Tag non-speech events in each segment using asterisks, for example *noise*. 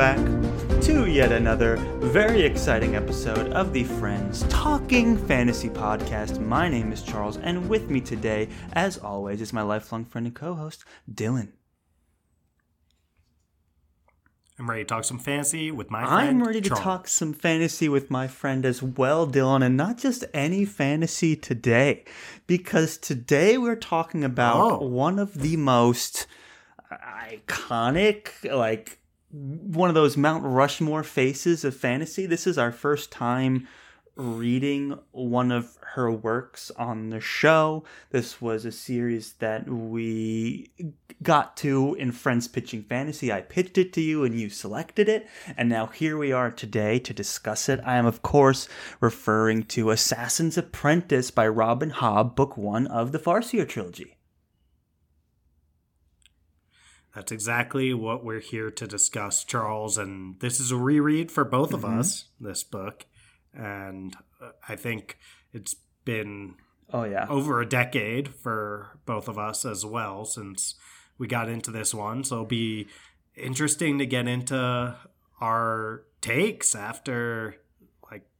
back to yet another very exciting episode of the Friends Talking Fantasy Podcast. My name is Charles, and with me today, as always, is my lifelong friend and co host, Dylan. I'm ready to talk some fantasy with my friend. I'm ready to Charles. talk some fantasy with my friend as well, Dylan, and not just any fantasy today, because today we're talking about Oh. one of the most iconic, like one of those Mount Rushmore faces of fantasy. This is our first time reading one of her works on the show. This was a series that we got to in Friends Pitching Fantasy. I pitched it to you and you selected it. And now here we are today to discuss it. I am, of course, referring to Assassin's Apprentice by Robin Hobb, book one of the Farseer trilogy. That's exactly what we're here to discuss, Charles. And this is a reread for both of Mhm. us, this book. And uh, I think it's been Oh, yeah. over a decade for both of us as well since we got into this one. So it'll be interesting to get into our takes after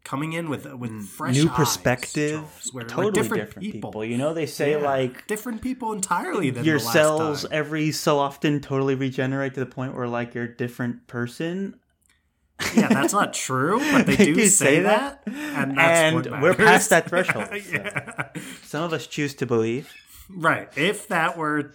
coming in with with fresh Mm. New eyes, perspective. Charles. We're- we're totally different, different, people. people. You know, they say Yeah, like different people entirely than your the last cells time. every so often totally regenerate to the point where like you're a different person. yeah, that's not true, but they, *laughs* They do do say, say that, that, and that's and we're past that threshold, *laughs* so. yeah. Some of us choose to believe. Right. If that were,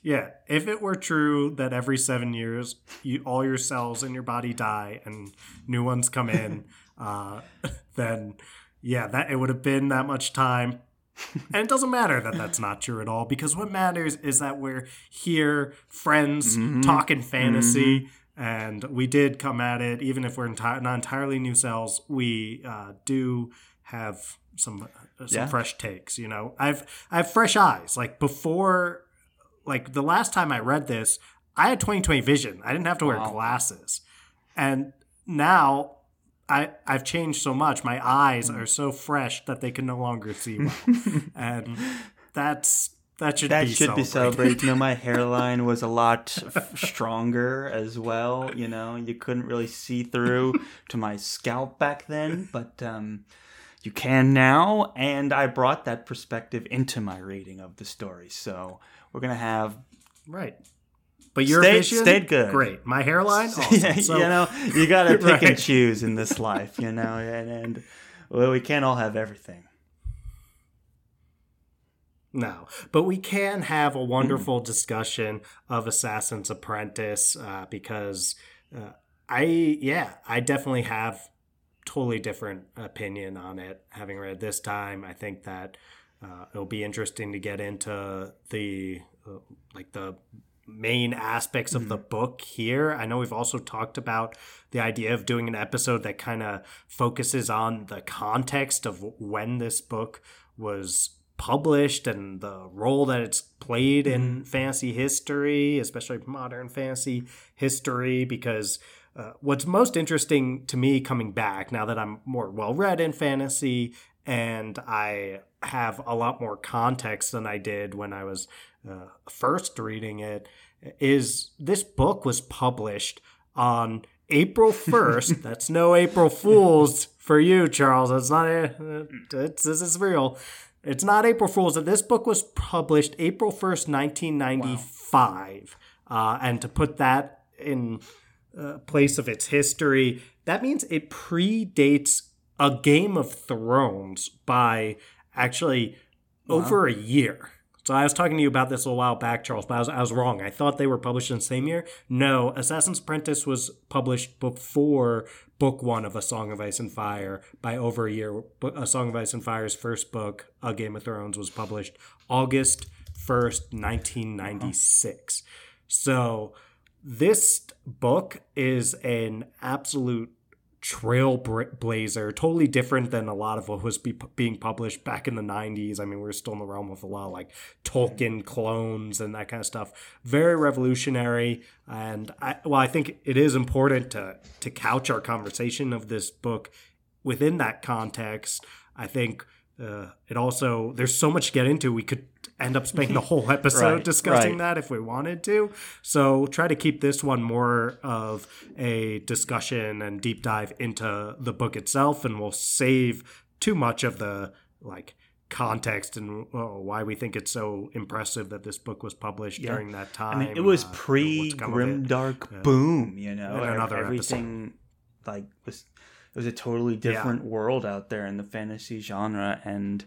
yeah, if it were true that every seven years, you all your cells in your body die and new ones come in, *laughs* uh, *laughs* then yeah, that it would have been that much time. *laughs* And it doesn't matter that that's not true at all because what matters is that we're here, friends, Mhm. talking fantasy. And we did come at it, even if we're enti- not entirely new cells. We uh, do have some uh, some Yeah. fresh takes. You know, I've I have fresh eyes. Like before, like the last time I read this, I had 20/20 vision. I didn't have to wear Wow. glasses, and now I I've changed so much. My eyes are so fresh that they can no longer see well, *laughs* and that's that should That be should be celebrated. celebrated. You know, my *laughs* hairline was a lot f- stronger as well. You know, you couldn't really see through to my scalp back then, but um, you can now. And I brought that perspective into my reading of the story. So we're gonna have right. But your Stayed- vision stayed good. Great. My hairline, *laughs* awesome. So- you know, you gotta *laughs* pick and choose in this life, you know, and, and well, we can't all have everything. No, but we can have a wonderful discussion of Assassin's Apprentice uh, because uh, I, yeah, I definitely have totally different opinion on it. Having read this time, I think that uh, it'll be interesting to get into the uh, like the main aspects of the book here. I know we've also talked about the idea of doing an episode that kind of focuses on the context of when this book was published and the role that it's played in fantasy history, especially modern fantasy history, because uh, what's most interesting to me coming back now that I'm more well read in fantasy and I have a lot more context than I did when I was uh, first reading it is this book was published on April *laughs* 1st. That's no April Fool's for you, Charles. It's not a, it's, this is real. It's not April Fool's. This book was published April 1st, 1995. Uh, and to put that in uh, place of its history, that means it predates a Game of Thrones by actually over a year. So I was talking to you about this a while back, Charles, but I was, I was wrong. I thought they were published in the same year. No, Assassin's Apprentice was published before book one of A Song of Ice and Fire by over a year. A Song of Ice and Fire's first book, A Game of Thrones, was published August 1st, 1996. So this book is an absolute trailblazer, totally different than a lot of what was be, being published back in the 90s. I mean, we are still in the realm of a lot of like Tolkien clones and that kind of stuff. Very revolutionary. And I, well, I think it is important to, to couch our conversation of this book within that context. I think uh, it also, there's so much to get into. We could end up spending the *laughs* whole episode Right, discussing right. that if we wanted to. So try to keep this one more of a discussion and deep dive into the book itself, and we'll save too much of the like context and oh, why we think it's so impressive that this book was published Yeah. during that time. I mean, it was uh, pre. Grimdark boom, you know. Another everything like was it was a totally different world out there in the fantasy genre, and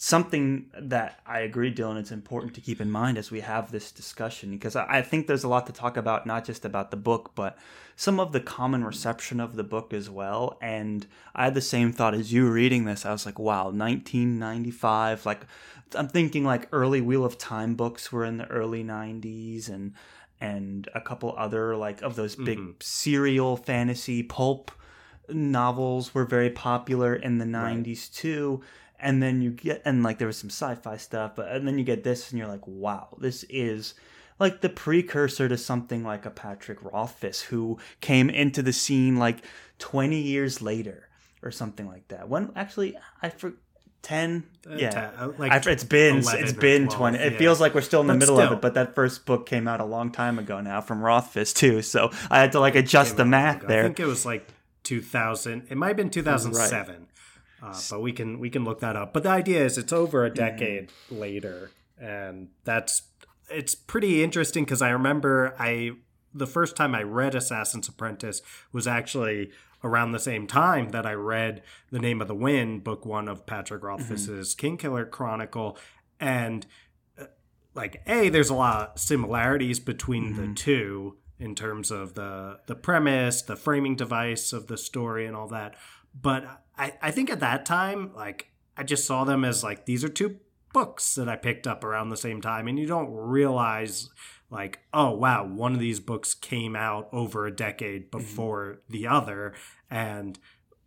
something that I agree, Dylan. It's important to keep in mind as we have this discussion because I, think there's a lot to talk about, not just about the book, but some of the common reception of the book as well. And I had the same thought as you reading this. I was like, wow, 1995. Like, I'm thinking like early Wheel of Time books were in the early 90s and and a couple other like of those big mm-hmm. serial fantasy pulp novels were very popular in the 90s too and then you get and like there was some sci-fi stuff but and then you get this and you're like wow this is like the precursor to something like a Patrick Rothfuss who came into the scene like 20 years later or something like that when actually I for 10 yeah ten- uh, like I, it's been 11 it's been 12, 20 it yeah. feels like we're still in the But middle of it but that first book came out a long time ago now from Rothfuss too so I had to like adjust the math ago. I think it was like 2000. It might have been 2007. Uh, but we can we can look that up. But the idea is it's over Mm-hmm. a decade later, and that's it's pretty interesting because I remember I the first time I read Assassin's Apprentice was actually around the same time that I read The Name of the Wind, book one of Patrick Rothfuss's Kingkiller Chronicle, and uh, like a there's a lot of similarities between the two in terms of the the premise the framing device of the story and all that but i i think at that time like i just saw them as like these are two books that i picked up around the same time and you don't realize like oh wow one of these books came out over a decade mm-hmm. before the other and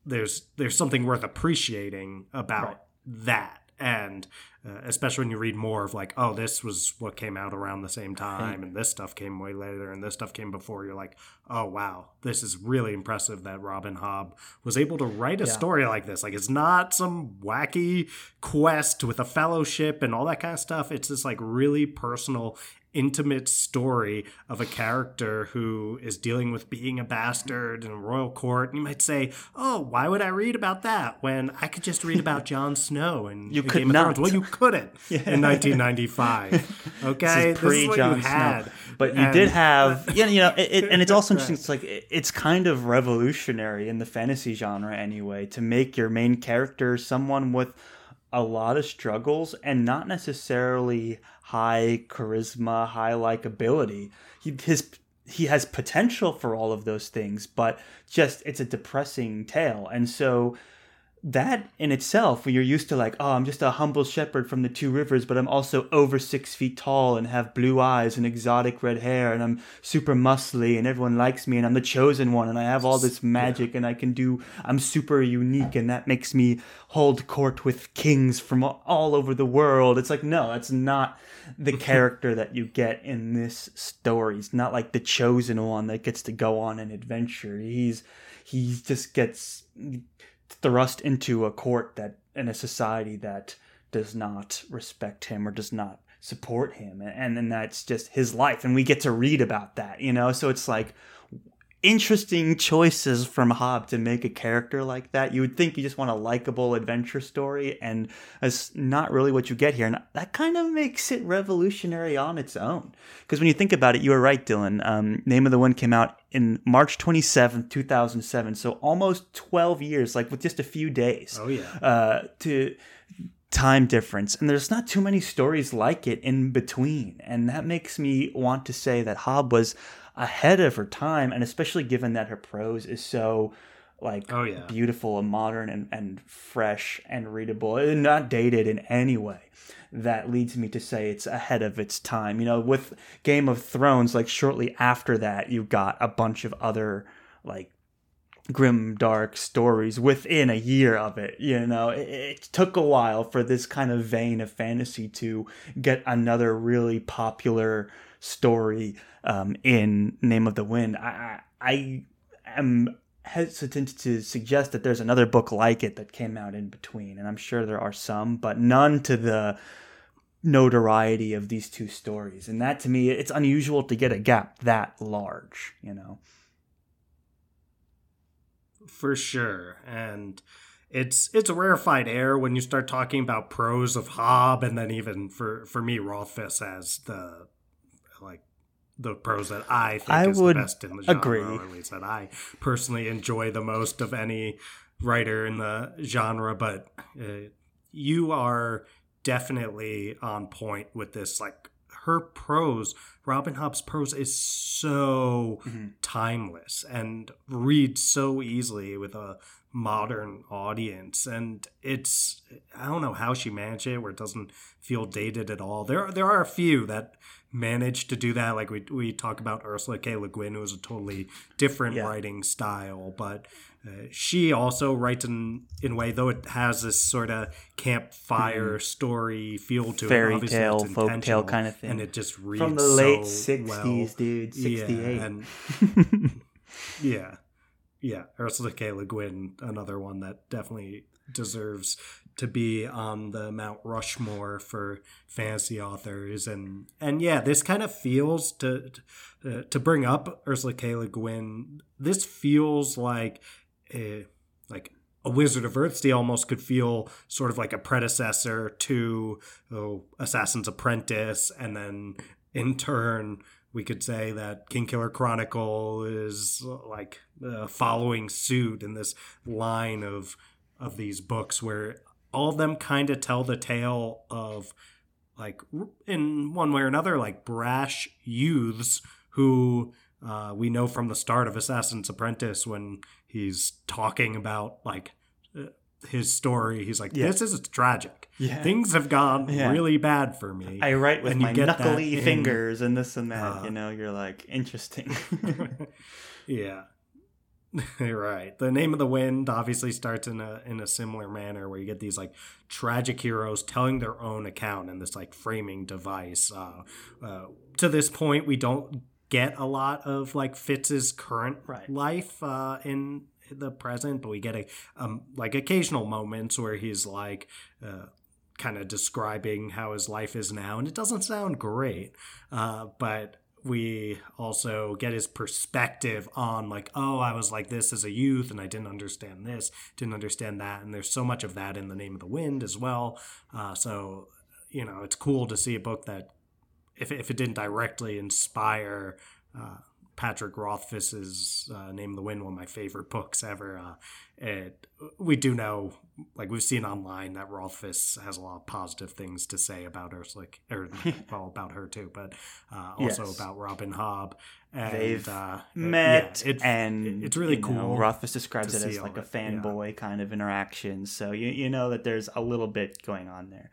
there's there's something worth appreciating about Right. that and uh, especially when you read more of like oh this was what came out around the same time and this stuff came way later and this stuff came before. You're like oh wow this is really impressive that robin hobb was able to write a Yeah. story like this. Like it's not some wacky quest with a fellowship and all that kind of stuff. It's this like really personal intimate story of a character who is dealing with being a bastard in a royal court. And you might say, "Oh, why would I read about that when I could just read about *laughs* Jon Snow and You could Game of not. Thrones?" Well, you couldn't *laughs* in 1995. Okay, this is pre what Jon you Snow. But you And- did have, *laughs* yeah, you know, it, it, and it's also interesting. It's like it- it's kind of revolutionary in the fantasy genre, anyway, to make your main character someone with a lot of struggles and not necessarily high charisma, high likability. He his he has potential for all of those things, but just it's a depressing tale, and so that in itself, when you're used to like, oh, I'm just a humble shepherd from the two rivers, but I'm also over six feet tall and have blue eyes and exotic red hair, and I'm super muscly, and everyone likes me, and I'm the chosen one, and I have all this magic, and I can do, I'm super unique, and that makes me hold court with kings from all- over the world. It's like, no, that's not the *laughs* character that you get in this story. He's not like the chosen one that gets to go on an adventure. He's he just gets thrust into a court that in a society that does not respect him or does not support him. And then that's just his life. And we get to read about that you know? So it's like interesting choices from Hobb to make a character like that. You would think you just want a likable adventure story, and that's not really what you get here. And that kind of makes it revolutionary on its own. Because when you think about it, you were right, Dylan. Um, Name of the Wind came out in March 27th, 2007. So almost 12 years, like with just a few days. Oh yeah. Uh, to time difference and there's not too many stories like it in between and that makes me want to say that Hobb was ahead of her time and especially given that her prose is so like Oh, yeah. beautiful and modern and, and fresh and readable and not dated in any way that leads me to say it's ahead of its time you know with game of thrones like shortly after that you got a bunch of other like grim dark stories within a year of it you know it, it took a while for this kind of vein of fantasy to get another really popular story um, in name of the wind i i am hesitant to suggest that there's another book like it that came out in between and i'm sure there are some but none to the notoriety of these two stories. And that to me, it's unusual to get a gap that large, you know. For sure. And it's it's a rarefied air when you start talking about prose of Hobb and then even for for me Rothfuss as the the prose that I think I is would the best in the genre, agree. or at least that I personally enjoy the most of any writer in the genre. But uh, you are definitely on point with this. Like her prose, Robin Hobb's prose is so timeless and reads so easily with a modern audience and it's i don't know how she managed it where it doesn't feel dated at all there there are a few that manage to do that like we we talk about ursula k le guin who has a totally different Yeah. writing style but uh, she also writes in in a way though it has this sort of campfire story feel to Mm-hmm. Fairy it obviously tale, folk tale kind of thing. and it just reads From the late so 60s, well. dude. 68. yeah, and *laughs* yeah, yeah. Ursula K. Le Guin, another one that definitely deserves to be on the Mount Rushmore for fantasy authors, and and yeah, this kind of feels to uh, to bring up Ursula K. Le Guin. This feels like a like a Wizard of Earthsea almost could feel sort of like a predecessor to oh, Assassin's Apprentice, and then in turn we could say that Kingkiller Chronicle is like uh, following suit in this line of of these books where all of them kind of tell the tale of like in one way or another like brash youths who uh, we know from the start of Assassin's Apprentice when he's talking about like uh, his story he's like Yeah. this is tragic Yeah. things have gone Yeah. really bad for me I write with And my knuckly in- fingers and this and that. uh, you know, you're like, interesting. *laughs* yeah. *laughs* right. The name of the wind obviously starts in a in a similar manner where you get these like tragic heroes telling their own account in this like framing device. Uh, uh, to this point, we don't get a lot of like Fitz's current Right. life uh, in the present, but we get a um, like occasional moments where he's like. Uh, kind of describing how his life is now, and it doesn't sound great. Uh, but we also get his perspective on like, oh, I was like this as a youth, and I didn't understand this, didn't understand that, and there's so much of that in the Name of the Wind as well. Uh, so you know, it's cool to see a book that, if if it didn't directly inspire. Uh, Patrick Rothfuss's uh, Name of the Wind, one of my favorite books ever. Uh, it, we do know, like we've seen online, that Rothfuss has a lot of positive things to say about Ursula, or *laughs* well, about her too, but uh, also Yes. about Robin Hobb. And, They've uh, met yeah, it- and it's really cool. know, Rothfuss describes it as like a that, yeah. fanboy kind of interaction. So you you know that there's a little bit going on there,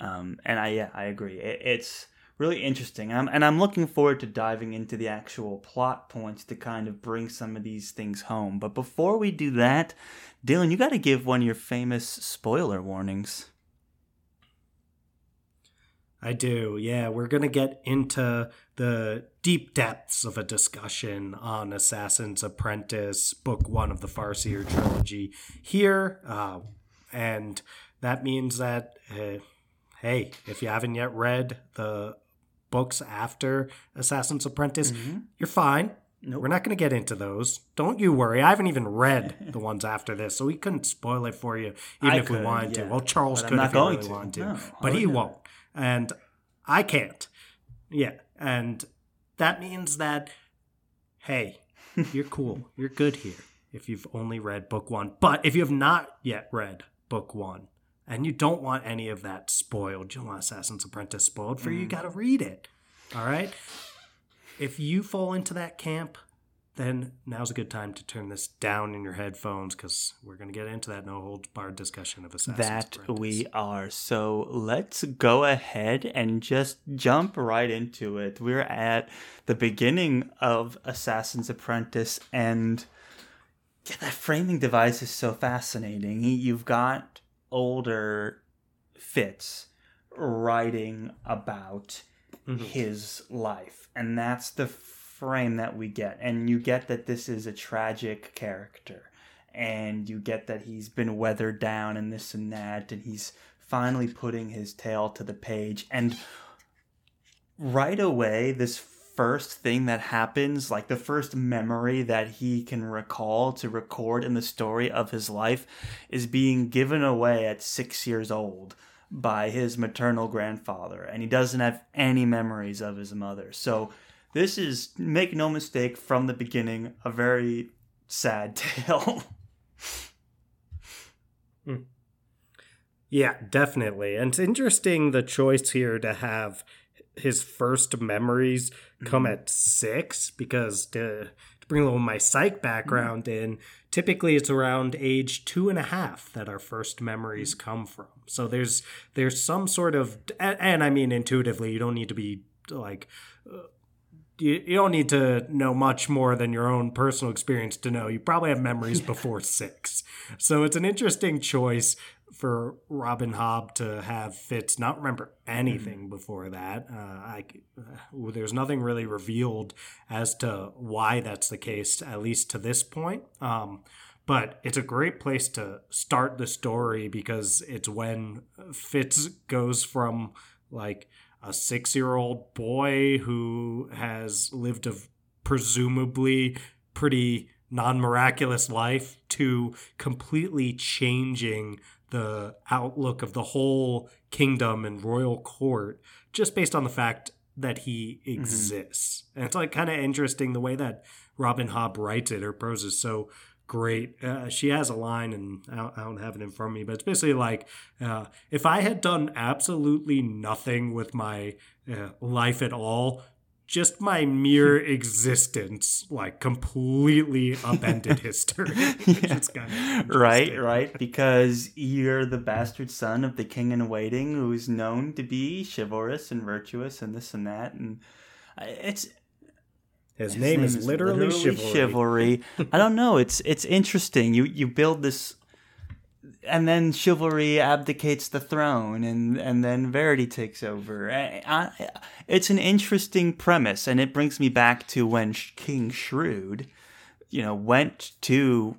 um, and I yeah I agree. It, it's really interesting, I'm, and I'm looking forward to diving into the actual plot points to kind of bring some of these things home. But before we do that, Dylan, you got to give one of your famous spoiler warnings. I do. Yeah, we're going to get into the deep depths of a discussion on Assassin's Apprentice, book one of the Farseer trilogy here. Uh, and that means that, uh, hey, if you haven't yet read the books after Assassin's Apprentice, mm-hmm. you're fine. Nope. We're not going to get into those. Don't you worry. I haven't even read *laughs* the ones after this, so we couldn't spoil it for you, even I if we wanted yeah, to. Well, Charles but could if he really to. wanted to, No, but he won't, and I can't. Yeah, and that means that, hey, *laughs* you're cool. You're good here if you've only read book one. But if you have not yet read book one, and you don't want any of that spoiled, you don't want Assassin's Apprentice spoiled for you, you mm. got to read it. All right. If you fall into that camp, then now's a good time to turn this down in your headphones because we're going to get into that no holds barred discussion of Assassin's That Apprentice. we are. So let's go ahead and just jump right into it. We're at the beginning of Assassin's Apprentice, and yeah, that framing device is so fascinating. You've got older Fitz writing about Mhm. his life, and that's the frame that we get. And you get that this is a tragic character, and you get that he's been weathered down and this and that, and he's finally putting his tale to the page and right away this first thing that happens like the first memory that he can recall to record in the story of his life is being given away at 6 years old by his maternal grandfather and he doesn't have any memories of his mother. So this is make no mistake from the beginning a very sad *laughs* tale. Hmm. Yeah, definitely. And it's interesting the choice here to have his first memories come Mhm. at six because to, to bring a little of my psych background in, typically it's around age two and a half that our first memories come from. So there's there's some sort of and, and I mean intuitively, you don't need to be like uh, you, you don't need to know much more than your own personal experience to know you probably have memories *laughs* before six. So it's an interesting choice for Robin Hobb to have Fitz not remember anything before that. Uh, I, uh, there's nothing really revealed as to why that's the case, at least to this point. Um, but it's a great place to start the story because it's when Fitz goes from like a six year old boy who has lived a presumably pretty non miraculous life to completely changing the outlook of the whole kingdom and royal court just based on the fact that he exists. And it's like kind of interesting the way that Robin Hobb writes it. Her prose is so great. Uh, she has a line, and I don't, I don't have it in front of me, but it's basically like uh, if I had done absolutely nothing with my uh, life at all, just my mere *laughs* existence, like completely upended history. It's kind of right, right, because you're the bastard son of the king in waiting, who's known to be chivalrous and virtuous and this and that, and it's His, name, is literally, chivalry. chivalry. I don't know. It's it's interesting. You you build this, and then chivalry abdicates the throne, and and then Verity takes over. I, I, it's an interesting premise, and it brings me back to when King Shrewd, you know, went to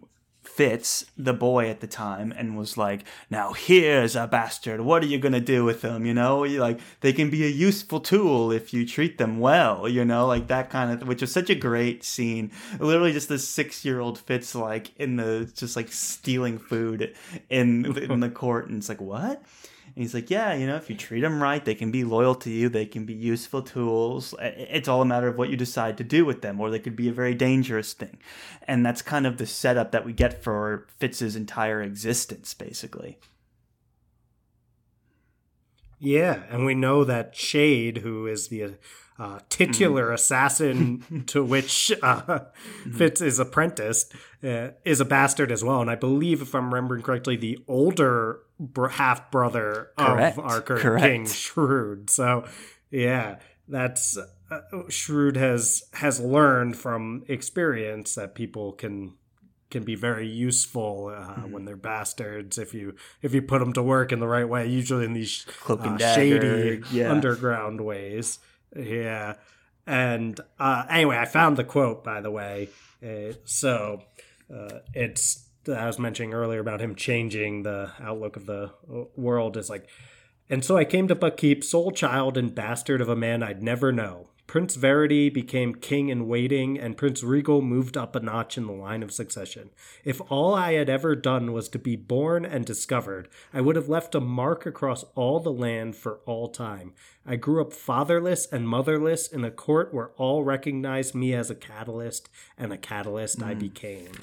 Fitz, the boy at the time, and was like, "Now here's a bastard. What are you gonna do with them? You know, you like they can be a useful tool if you treat them well. You know, like that kind of, which was such a great scene. Literally, just this six-year-old Fitz like in the just like stealing food in in the court, and it's like what? And he's like, yeah, you know, if you treat them right, they can be loyal to you. They can be useful tools. It's all a matter of what you decide to do with them, or they could be a very dangerous thing. And that's kind of the setup that we get for Fitz's entire existence, basically. Yeah, and we know that Chade, who is the uh, titular assassin *laughs* to which uh, Fitz is apprenticed, uh, is a bastard as well. And I believe, if I'm remembering correctly, the older half brother of our current correct. king, Shrewd. So, yeah, that's uh, Shrewd has has learned from experience that people can can be very useful uh, Mm-hmm. when they're bastards if you if you put them to work in the right way usually in these uh, shady yeah. underground ways yeah and uh, anyway i found the quote by the way uh, so uh, it's i was mentioning earlier about him changing the outlook of the uh, world is like and so I came to Buckkeep, sole child and bastard of a man I'd never know. Prince Verity became king in waiting, and Prince Regal moved up a notch in the line of succession. If all I had ever done was to be born and discovered, I would have left a mark across all the land for all time. I grew up fatherless and motherless in a court where all recognized me as a catalyst, and a catalyst I became.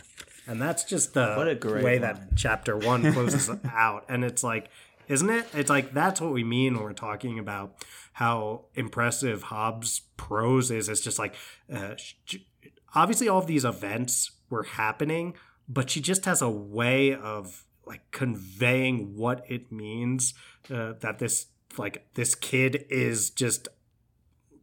And that's just the What a great way line. that chapter one *laughs* closes out. And it's like, isn't it? It's like that's what we mean when we're talking about how impressive Hobb's prose is. It's just like, uh, obviously, all of these events were happening, but she just has a way of like conveying what it means uh, that this like this kid is just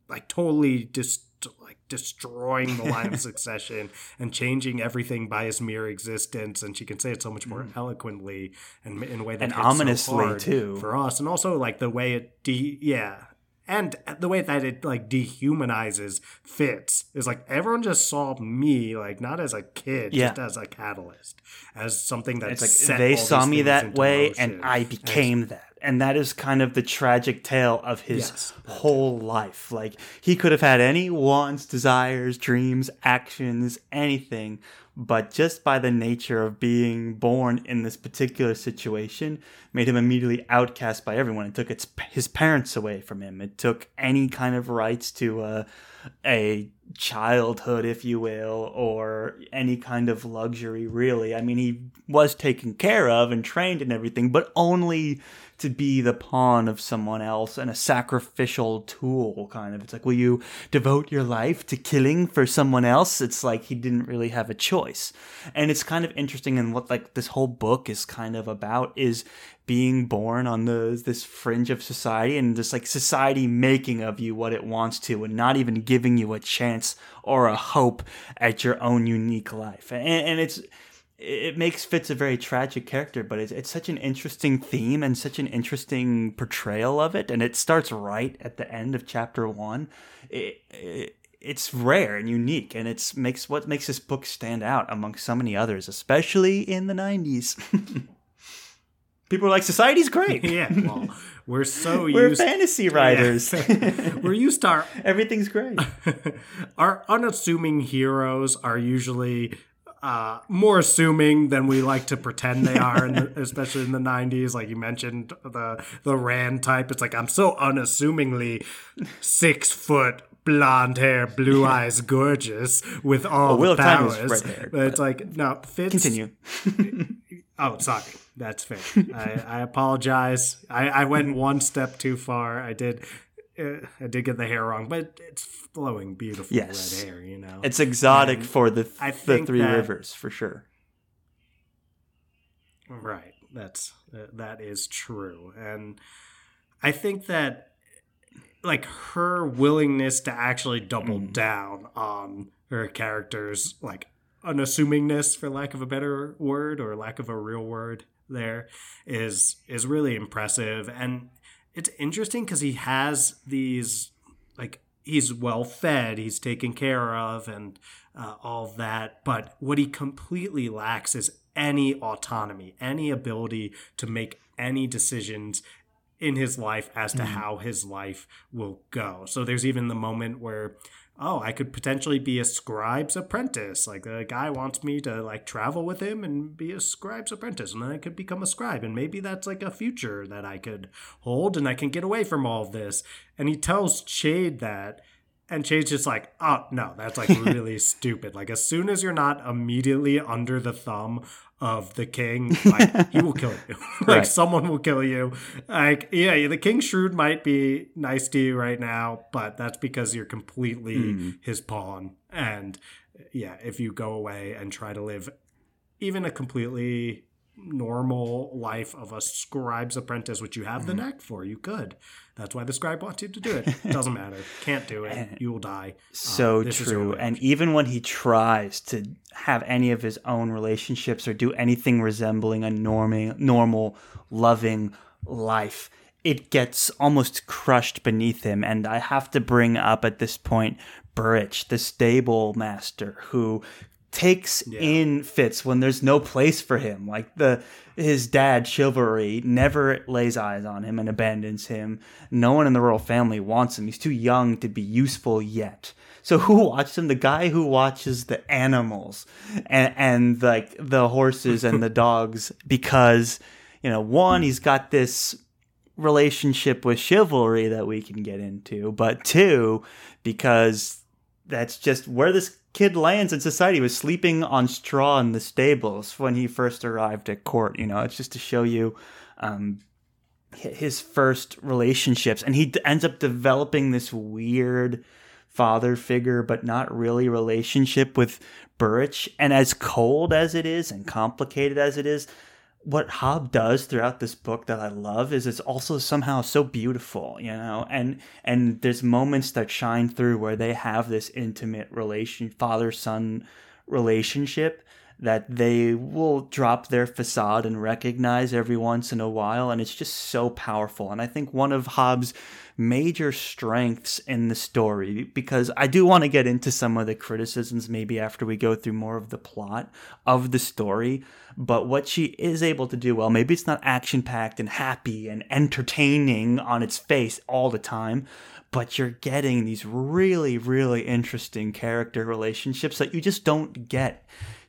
like totally just like destroying the line of *laughs* succession and changing everything by his mere existence and she can say it so much more hmm. eloquently and in a way that. And so ominously, hard too. for us and also like the way it de- yeah and the way that it like dehumanizes Fitz is like everyone just saw me like not as a kid, Yeah. just as a catalyst, as something that It's like they saw me that way, motion. and I became that. And that is kind of the tragic tale of his Yes, whole life. Like he could have had any wants, desires, dreams, actions, anything, but just by the nature of being born in this particular situation made him immediately outcast by everyone. It took its his parents away from him. It took any kind of rights to uh, a childhood, if you will, or any kind of luxury, really. I mean, he was taken care of and trained and everything, but only to be the pawn of someone else and a sacrificial tool, kind of. It's like, will you devote your life to killing for someone else? It's like he didn't really have a choice. And it's kind of interesting and what like this whole book is kind of about is being born on the this fringe of society and just like society making of you what it wants to and not even giving you a chance or a hope at your own unique life. And, and it's it makes Fitz a very tragic character, but it's, it's such an interesting theme and such an interesting portrayal of it. And it starts right at the end of chapter one. It, it, it's rare and unique, and it's makes what makes this book stand out among so many others, especially in the '90s. *laughs* People are like, "Society's great." *laughs* yeah, well, we're so used. *laughs* We're used. fantasy writers. we're used to our Everything's great. our unassuming heroes are usually uh, more assuming than we like to pretend they are, in the, *laughs* especially in the '90s. Like you mentioned, the the Rand type. It's like I'm so unassumingly six foot. Blonde hair, blue eyes, gorgeous with all Wheel the of Time is powers. it's like no, Fitz. Continue. *laughs* Oh, sorry. That's fair. I, I apologize. I, I went one step too far. I did. Uh, I did get the hair wrong, but it's flowing, beautiful Yes. red hair. You know, It's exotic And for the I the Three that- Rivers for sure. right. That's uh, that is true, and I think that like her willingness to actually double Mm. down on her character's like unassumingness, for lack of a better word or lack of a real word, there is is really impressive, and it's interesting because he has these like he's well fed, he's taken care of, and uh, all that. But what he completely lacks is any autonomy, any ability to make any decisions in his life as to how his life will go. So there's even the moment where oh, I could potentially be a scribe's apprentice. Like the guy wants me to like travel with him and be a scribe's apprentice, and then I could become a scribe, and maybe that's like a future that I could hold, and I can get away from all of this. And he tells Chade that. And Chade's just like, oh no, that's like *laughs* really stupid. Like as soon as you're not immediately under the thumb of the king, like he will kill you. *laughs* like Right. someone will kill you. Like yeah, the king shrewd might be nice to you right now, but that's because you're completely Mm. his pawn. And yeah, if you go away and try to live even a completely normal life of a scribe's apprentice, which you have the Mm-hmm. knack for, you could. That's why the scribe wants you to do it. *laughs* Doesn't matter. Can't do it. You will die. So Uh, your true. And even when he tries to have any of his own relationships or do anything resembling a norming, normal, loving life, it gets almost crushed beneath him. And I have to bring up at this point Burrich, the stable master, who takes in Fitz when there's no place for him. Like the his dad, Chivalry, never lays eyes on him and abandons him. No one in the royal family wants him. He's too young to be useful yet. So *laughs* who watches him? The guy who watches the animals and, and like the horses and the *laughs* dogs because you know one he's got this relationship with chivalry that we can get into, but two because that's just where this kid lands in society. Was sleeping on straw in the stables when he first arrived at court. You know, it's just to show you um, his first relationships, and he ends up developing this weird father figure, but not really relationship with Burrich. And as cold as it is and complicated as it is, what Hobb does throughout this book that I love is it's also somehow so beautiful, you know, and and there's moments that shine through where they have this intimate relation, father son relationship that they will drop their facade and recognize every once in a while. And it's just so powerful. And I think one of Hobb's major strengths in the story, because I do want to get into some of the criticisms maybe after we go through more of the plot of the story. But what she is able to do well, maybe it's not action packed and happy and entertaining on its face all the time, but you're getting these really, really interesting character relationships that you just don't get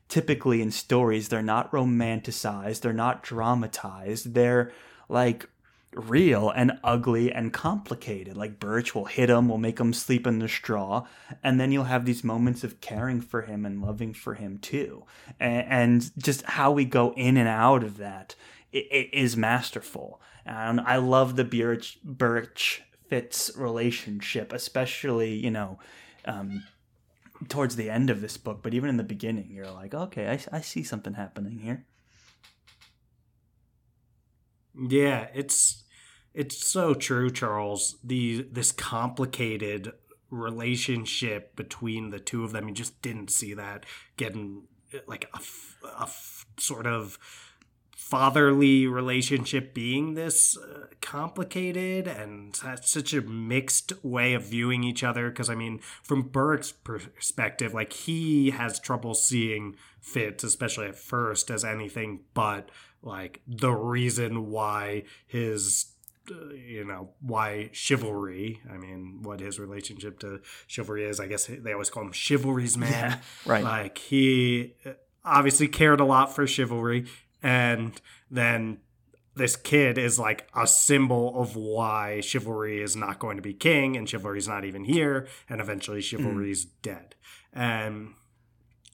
typically in stories. They're not romanticized, they're not dramatized, they're like real and ugly and complicated. Like Burrich will hit him, will make him sleep in the straw, and then you'll have these moments of caring for him and loving for him too. And, just how we go in and out of that it is masterful. And I love the Burrich, Burrich Fitz relationship, especially, you know, um, towards the end of this book, but even in the beginning, you're like, okay, I, I see something happening here. Yeah, it's it's so true, Charles. The this complicated relationship between the two of them, you just didn't see that getting like a, a sort of fatherly relationship being this uh, complicated and such a mixed way of viewing each other? Because i mean from burrich's perspective like he has trouble seeing fitz especially at first as anything but like the reason why his uh, you know why chivalry i mean what his relationship to chivalry is i guess they always call him chivalry's man. Yeah, right. Like he uh, obviously cared a lot for chivalry and then this kid is like a symbol of why chivalry is not going to be king and chivalry is not even here and eventually chivalry is mm. dead. And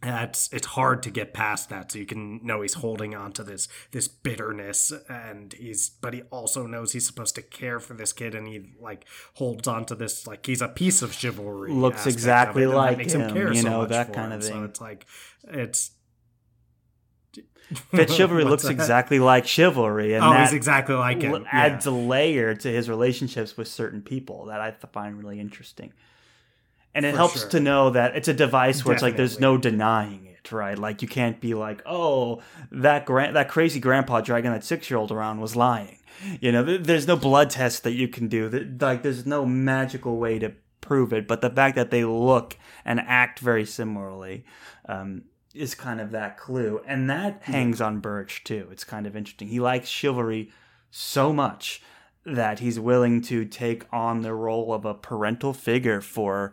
that's it's hard to get past that so you can know he's holding on to this this bitterness and he's but he also knows he's supposed to care for this kid and he like holds on to this like he's a piece of chivalry looks exactly like him, him you know that kind of thing. so it's like it's *laughs* Fitz chivalry looks that? exactly like chivalry, and oh, he's exactly like him. Adds yeah. a layer to his relationships with certain people that I find really interesting. And it For helps sure. to know that it's a device where Definitely. it's like there's no denying it, right? Like you can't be like, oh, that gra- that crazy grandpa dragging that six year old around was lying. You know, there's no blood test that you can do. Like there's no magical way to prove it. But the fact that they look and act very similarly um, is kind of that clue. And that hangs on Burrich too. It's kind of interesting. He likes chivalry so much that he's willing to take on the role of a parental figure for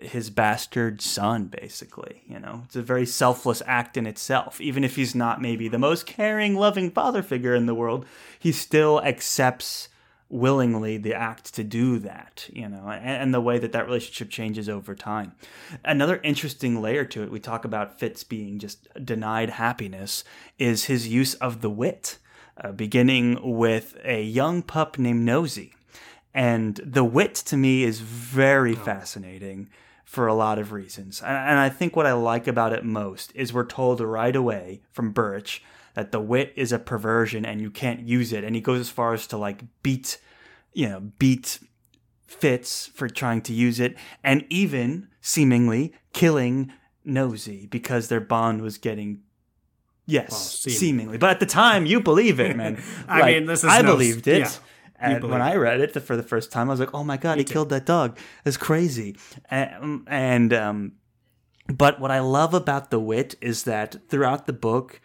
his bastard son basically you know it's a very selfless act in itself even if he's not maybe the most caring loving father figure in the world he still accepts willingly the act to do that, you know, and, and, the way that that relationship changes over time. Another interesting layer to it, we talk about Fitz being just denied happiness, is his use of the wit, uh, beginning with a young pup named Nosy. And the wit to me is very oh. fascinating for a lot of reasons. And, and I think what I like about it most is we're told right away from Burrich that the wit is a perversion and you can't use it. And he goes as far as to like beat, you know, beat Fitz for trying to use it, and even seemingly killing Nosy because their bond was getting. Yes, well, seemingly. seemingly. But at the time, you believe it, man. *laughs* I like, mean, this is I no, believed it. Yeah. And when I read it for the first time, I was like, "Oh my god, Me he too. killed that dog! That's crazy!" And, and um, but what I love about the wit is that throughout the book,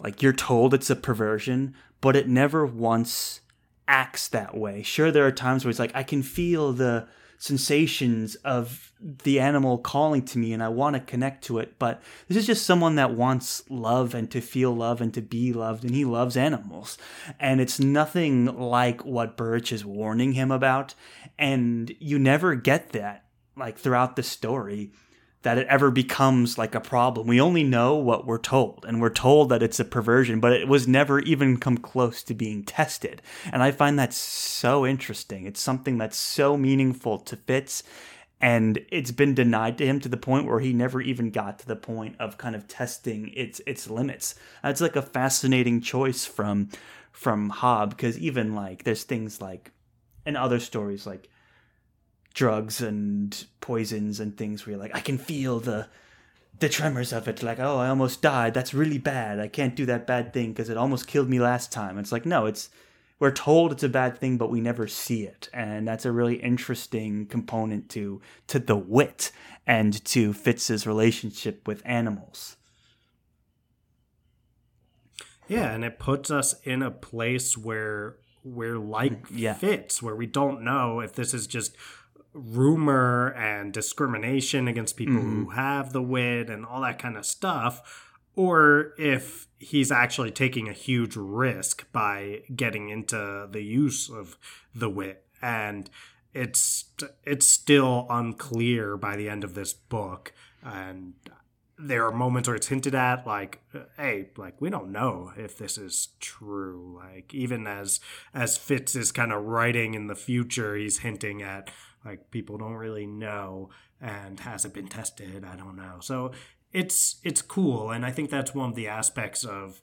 like you're told it's a perversion, but it never once acts that way. Sure, there are times where it's like I can feel the sensations of the animal calling to me and I want to connect to it, but this is just someone that wants love and to feel love and to be loved, and he loves animals. And it's nothing like what Burrich is warning him about, and you never get that like throughout the story that it ever becomes like a problem. We only know what we're told, and we're told that it's a perversion, but it was never even come close to being tested. And I find that so interesting. It's something that's so meaningful to Fitz, and it's been denied to him to the point where he never even got to the point of kind of testing its its limits. That's like a fascinating choice from from Hobb because even like there's things like in other stories like drugs and poisons and things where you're like, I can feel the the tremors of it like oh i almost died. That's really bad. I can't do that bad thing because it almost killed me last time. It's like no it's we're told it's a bad thing but we never see it. And that's a really interesting component to to the wit and to fitz's relationship with animals. Yeah and it puts us in a place where we're like mm, yeah. fitz where we don't know if this is just rumor and discrimination against people mm-hmm. who have the wit and all that kind of stuff, or if he's actually taking a huge risk by getting into the use of the wit. And it's it's still unclear by the end of this book. And there are moments where it's hinted at like hey like we don't know if this is true like even as as fitz is kind of writing in the future he's hinting at like people don't really know and has it been tested i don't know so it's it's cool and i think that's one of the aspects of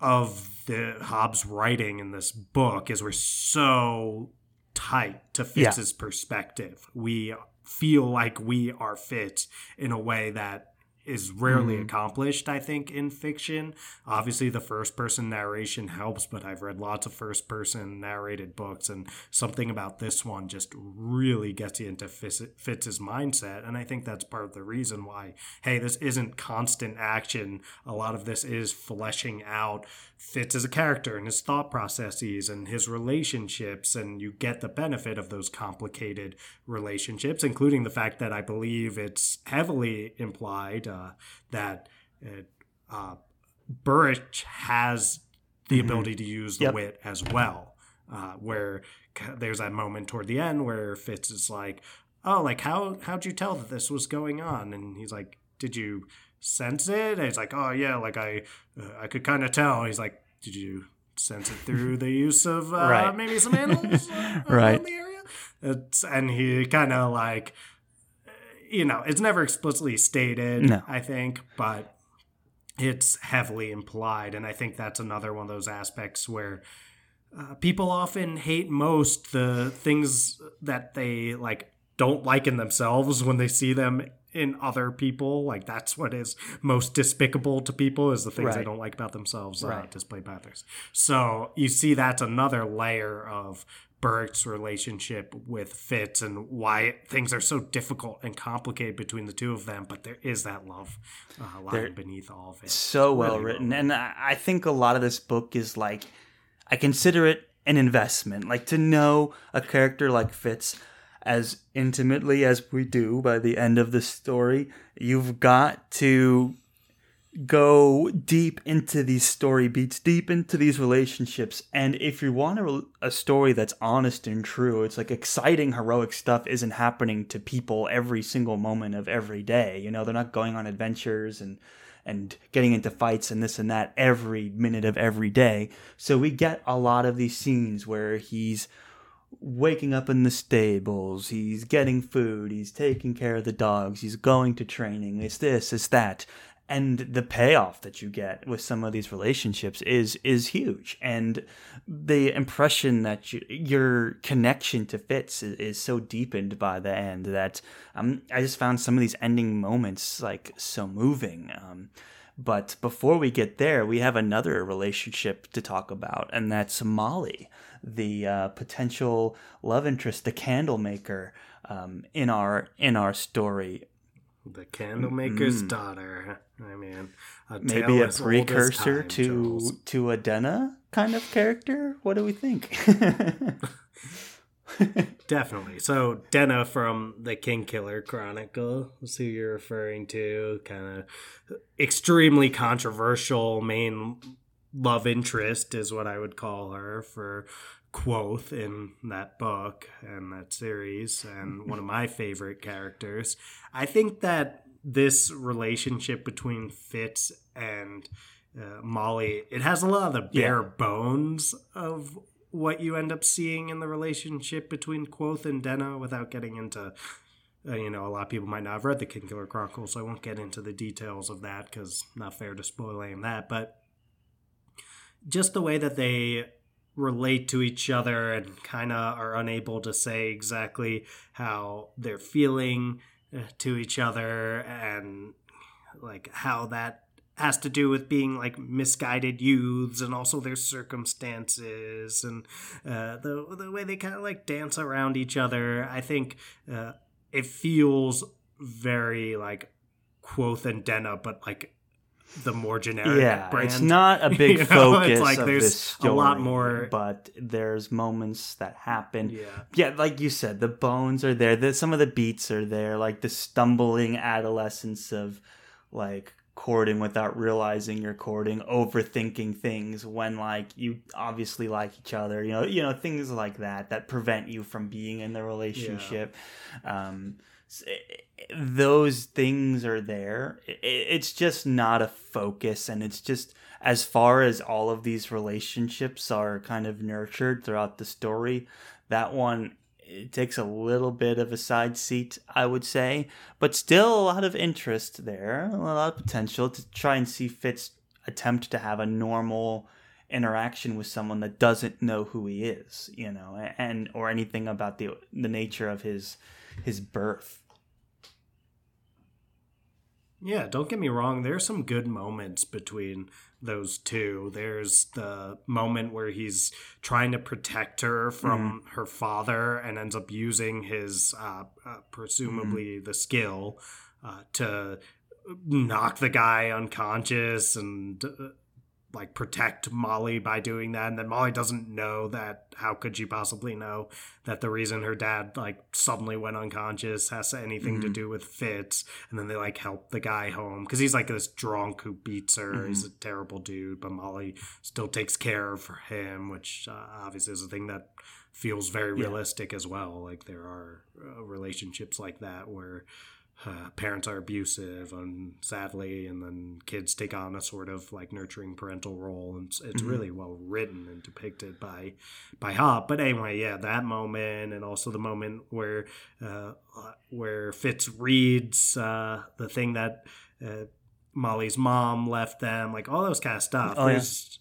of the Hobb's writing in this book is we're so tight to fitz's yeah. perspective we feel like we are Fitz in a way that is rarely mm-hmm. accomplished, I think, in fiction. Obviously, the first person narration helps, but I've read lots of first person narrated books, and something about this one just really gets you into Fitz's mindset. And I think that's part of the reason why, hey, this isn't constant action. A lot of this is fleshing out Fitz as a character and his thought processes and his relationships, and you get the benefit of those complicated relationships, including the fact that I believe it's heavily implied uh, that uh, Burrich has the mm-hmm. ability to use the yep. wit as well. Uh, where there's that moment toward the end where Fitz is like, "Oh, like how how'd you tell that this was going on?" And he's like, "Did you sense it?" And he's like, "Oh yeah, like I uh, I could kind of tell." He's like, "Did you sense it through the use of uh, *laughs* right. maybe some animals uh, *laughs* right. in the area?" It's, and he kind of like you know, it's never explicitly stated, no. I think, but it's heavily implied. And I think that's another one of those aspects where uh, people often hate most the things that they like don't like in themselves when they see them in other people. Like that's what is most despicable to people is the things right. they don't like about themselves uh, right. displayed by others. So you see that's another layer of Burrich's relationship with Fitz and why things are so difficult and complicated between the two of them, but there is that love uh, lying They're beneath all of it. So well really written. Well. And I think a lot of this book is like, I consider it an investment. Like to know a character like Fitz as intimately as we do by the end of the story, you've got to go deep into these story beats, deep into these relationships. And if you want a, a, story that's honest and true, it's like exciting, heroic stuff isn't happening to people every single moment of every day. You know, they're not going on adventures and and getting into fights and this and that every minute of every day. So we get a lot of these scenes where he's waking up in the stables, he's getting food, he's taking care of the dogs, he's going to training, it's this, it's that and the payoff that you get with some of these relationships is is huge. And the impression that you, your connection to fitz is, is, so deepened by the end that um, i just found some of these ending moments like so moving. Um, but before we get there we have another relationship to talk about and that's molly the uh, potential love interest the candle maker um, in our in our story the candlemaker's mm. daughter. I mean, a maybe a precursor time, to Jules. to Denna kind of character. What do we think? *laughs* Definitely. So Denna from the Kingkiller Chronicle is who you're referring to. Kind of extremely controversial main love interest is what I would call her for Kvothe in that book and that series, and *laughs* one of my favorite characters. I think that this relationship between Fitz and uh, Molly, it has a lot of the bare yeah. bones of what you end up seeing in the relationship between Kvothe and Denna without getting into uh, you know, a lot of people might not have read the Kingkiller Chronicles, so I won't get into the details of that because not fair to spoil any of that. But just the way that they relate to each other and kind of are unable to say exactly how they're feeling uh, to each other and like how that has to do with being like misguided youths and also their circumstances and uh, the the way they kind of like dance around each other. I think uh, it feels very like Kvothe and Denna, but like the more generic yeah, brand. it's not a *laughs* big You know, focus it's like of there's this story, a lot more- but there's moments that happen. Yeah. Yeah, like you said, the bones are there. The, some of the beats are there, like the stumbling adolescence of like courting without realizing you're courting, overthinking things when like you obviously like each other. You know, you know things like that that prevent you from being in the relationship. Um, s- Eh, those things are there. It's just not a focus, and it's just as far as all of these relationships are kind of nurtured throughout the story. That one it takes a little bit of a side seat, I would say, but still a lot of interest there, a lot of potential to try and see Fitz attempt to have a normal interaction with someone that doesn't know who he is, you know, and or anything about the the nature of his his birth. Yeah, don't get me wrong. There's some good moments between those two. There's the moment where he's trying to protect her from her father and ends up using his, uh, uh, presumably the skill, uh, to knock the guy unconscious and uh, like protect Molly by doing that. And then Molly doesn't know that. How could she possibly know that the reason her dad like suddenly went unconscious has anything to do with Fitz? And then they like help the guy home because he's like this drunk who beats her. He's a terrible dude, but Molly still takes care of him, which uh, obviously is a thing that feels very realistic as well. Like there are uh, relationships like that where uh, parents are abusive and sadly and then kids take on a sort of like nurturing parental role and it's, it's really well written and depicted by by Hobb but anyway yeah that moment and also the moment where uh, where Fitz reads uh, the thing that uh, Molly's mom left them like all those kind of stuff Oh, yeah. there's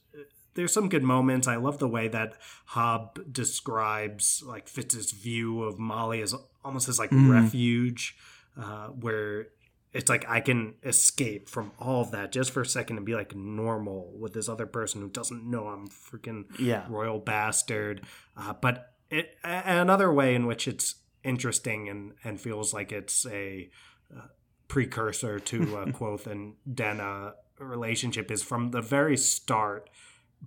there's some good moments. I love the way that Hobb describes like Fitz's view of Molly as almost as like refuge, uh, where it's like I can escape from all of that just for a second and be like normal with this other person who doesn't know I'm freaking Yeah. royal bastard. Uh, but it, a- another way in which it's interesting and, and feels like it's a uh, precursor to uh, *laughs* Kvothe and Denna relationship is from the very start.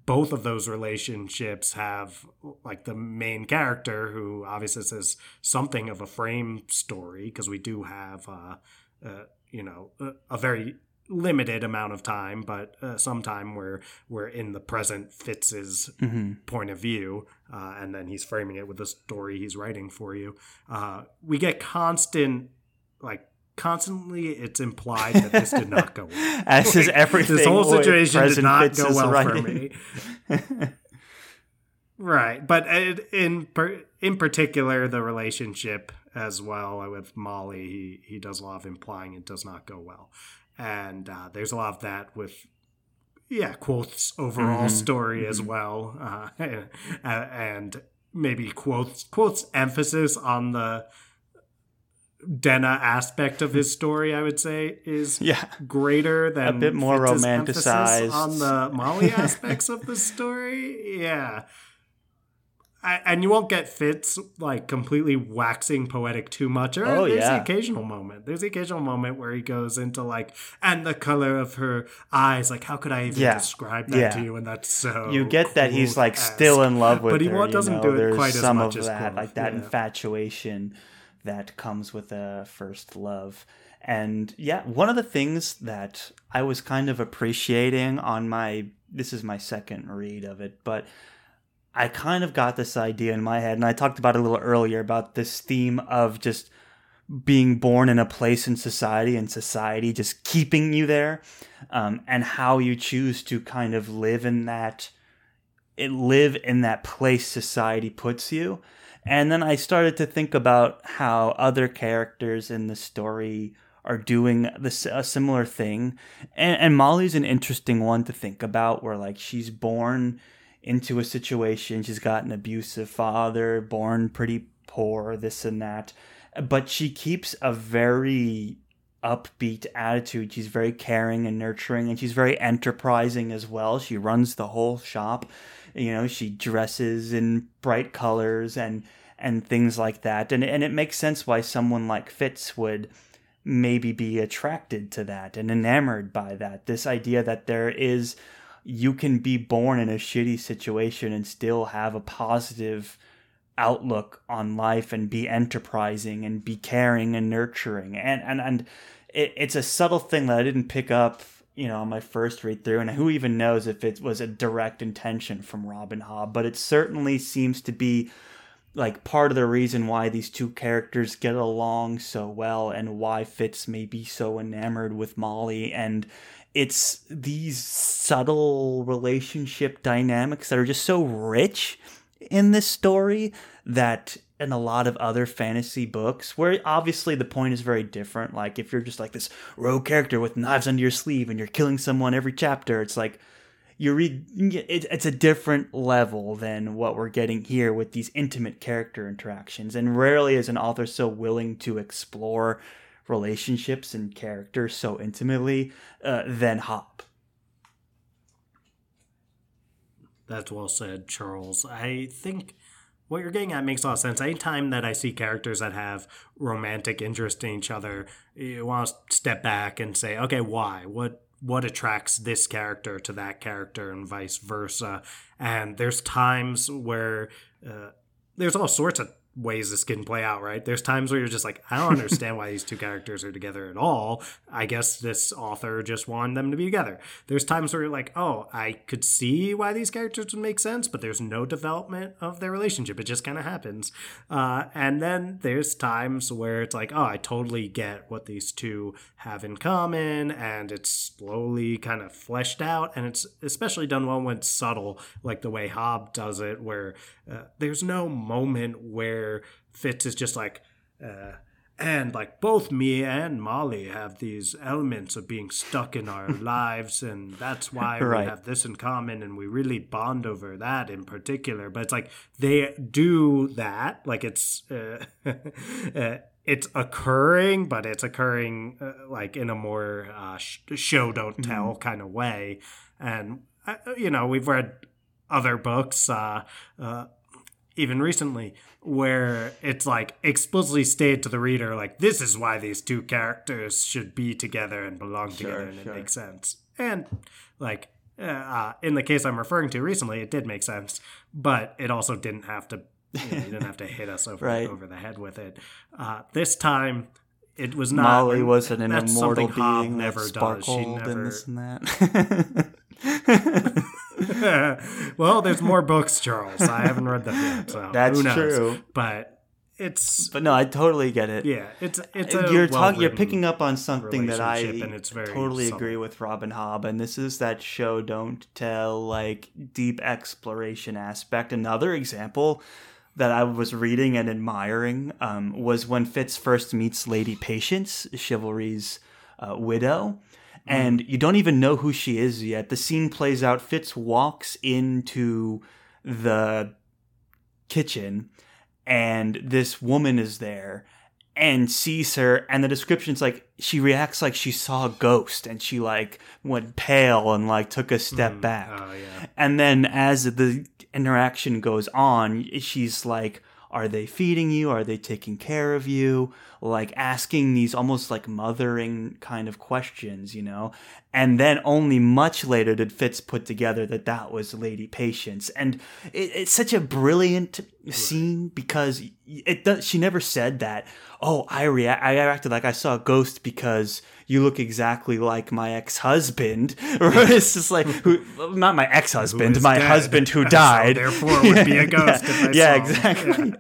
Both of those relationships have like the main character who obviously says something of a frame story because we do have, uh, uh, you know, a, a very limited amount of time, but uh, some time where we're in the present Fitz's point of view, uh, and then he's framing it with the story he's writing for you. Uh, we get constant, like, constantly it's implied that this did not go well. *laughs* As is everything. This whole situation did not go well for me. *laughs* Right, but in in particular, the relationship as well with Molly, he he does a lot of implying it does not go well, and uh, there's a lot of that with yeah Kvothe's overall story as well, uh, *laughs* and maybe Kvothe's Kvothe's emphasis on the Denna aspect of his hmm. story. I would say is Yeah. greater than a bit more Fitz's romanticized. on the Molly *laughs* aspects of the story. Yeah. I, and you won't get Fitz like completely waxing poetic too much. Or Oh, there's yeah. the occasional moment. There's the occasional moment where he goes into like, and the color of her eyes. Like, how could I even Yeah. describe that Yeah. to you? And that's so. you get that he's like still in love with her? But he wa- you doesn't know? do it There's quite as much of as that, Kvothe, like that infatuation that comes with a first love. And yeah, one of the things that I was kind of appreciating on my this is my second read of it, but I kind of got this idea in my head, and I talked about it a little earlier about this theme of just being born in a place in society and society just keeping you there, um, and how you choose to kind of live in that, live in that place society puts you. And then I started to think about how other characters in the story are doing this a similar thing, and, and Molly's an interesting one to think about, where like she's born into a situation. She's got an abusive father, born pretty poor, this and that. But she keeps a very upbeat attitude. She's very caring and nurturing, and she's very enterprising as well. She runs the whole shop. You know, she dresses in bright colors and and things like that. And and it makes sense why someone like Fitz would maybe be attracted to that and enamored by that. This idea that there is you can be born in a shitty situation and still have a positive outlook on life and be enterprising and be caring and nurturing. And and and it, it's a subtle thing that I didn't pick up you know on my first read through and who even knows if it was a direct intention from Robin Hobb but it certainly seems to be like part of the reason why these two characters get along so well and why Fitz may be so enamored with Molly. And it's these subtle relationship dynamics that are just so rich in this story that in a lot of other fantasy books where obviously the point is very different. Like if you're just like this rogue character with knives under your sleeve and you're killing someone every chapter it's like you read it's a different level than what we're getting here with these intimate character interactions. And rarely is an author so willing to explore relationships and characters so intimately uh, than Hobb that's well said charles i think what you're getting at makes a lot of sense. Anytime that I see characters that have romantic interest in each other, you want to step back and say, okay, why? What what attracts this character to that character and vice versa. And there's times where uh, there's all sorts of ways this can play out, right? There's times where you're just like, I don't understand why these two characters are together at all. I guess this author just wanted them to be together. There's times where you're like, oh, I could see why these characters would make sense, but there's no development of their relationship. It just kind of happens. Uh, and then there's times where it's like, oh, I totally get what these two have in common, and it's slowly kind of fleshed out. And it's especially done well when it's subtle, like the way Hobb does it, where uh, there's no moment where Fitz is just like, uh, and like both me and Molly have these elements of being stuck in our *laughs* lives, and that's why right. we have this in common, and we really bond over that in particular. But it's like they do that, like it's uh, *laughs* uh it's occurring, but it's occurring uh, like in a more uh, sh- show don't tell mm-hmm. kind of way, and you know we've read other books. Uh, uh, even recently where it's like explicitly stated to the reader like this is why these two characters should be together and belong sure, together and sure. it makes sense and like uh, uh, in the case i'm referring to recently it did make sense but it also didn't have to you, know, you didn't have to hit us over, *laughs* right. over the head with it uh, this time it was not molly wasn't an immortal being never does she never and this and that *laughs* *laughs* *laughs* well, there's more books, Charles. I haven't read them yet, so *laughs* that's true. But it's but no, I totally get it. Yeah, it's it's you're talking you're picking up on something that I totally subtle. agree with Robin Hobb, and this is that show don't tell like deep exploration aspect. Another example that I was reading and admiring um, was when Fitz first meets Lady Patience, Chivalry's uh, widow and you don't even know who she is yet. The scene plays out. Fitz walks into the kitchen, and this woman is there and sees her and the description's like she reacts like she saw a ghost and she like went pale and like took a step mm, back oh, yeah. and then as the interaction goes on she's like are they feeding you? Are they taking care of you? Like asking these almost like mothering kind of questions, you know? And then only much later did Fitz put together that that was Lady Patience. And it, it's such a brilliant scene because it does, she never said that, oh, I, rea- I reacted like I saw a ghost because you look exactly like my ex-husband. *laughs* it's just like who, not my ex-husband, my dead. husband who *laughs* died. So therefore, would be a *laughs* ghost. yeah, yeah exactly.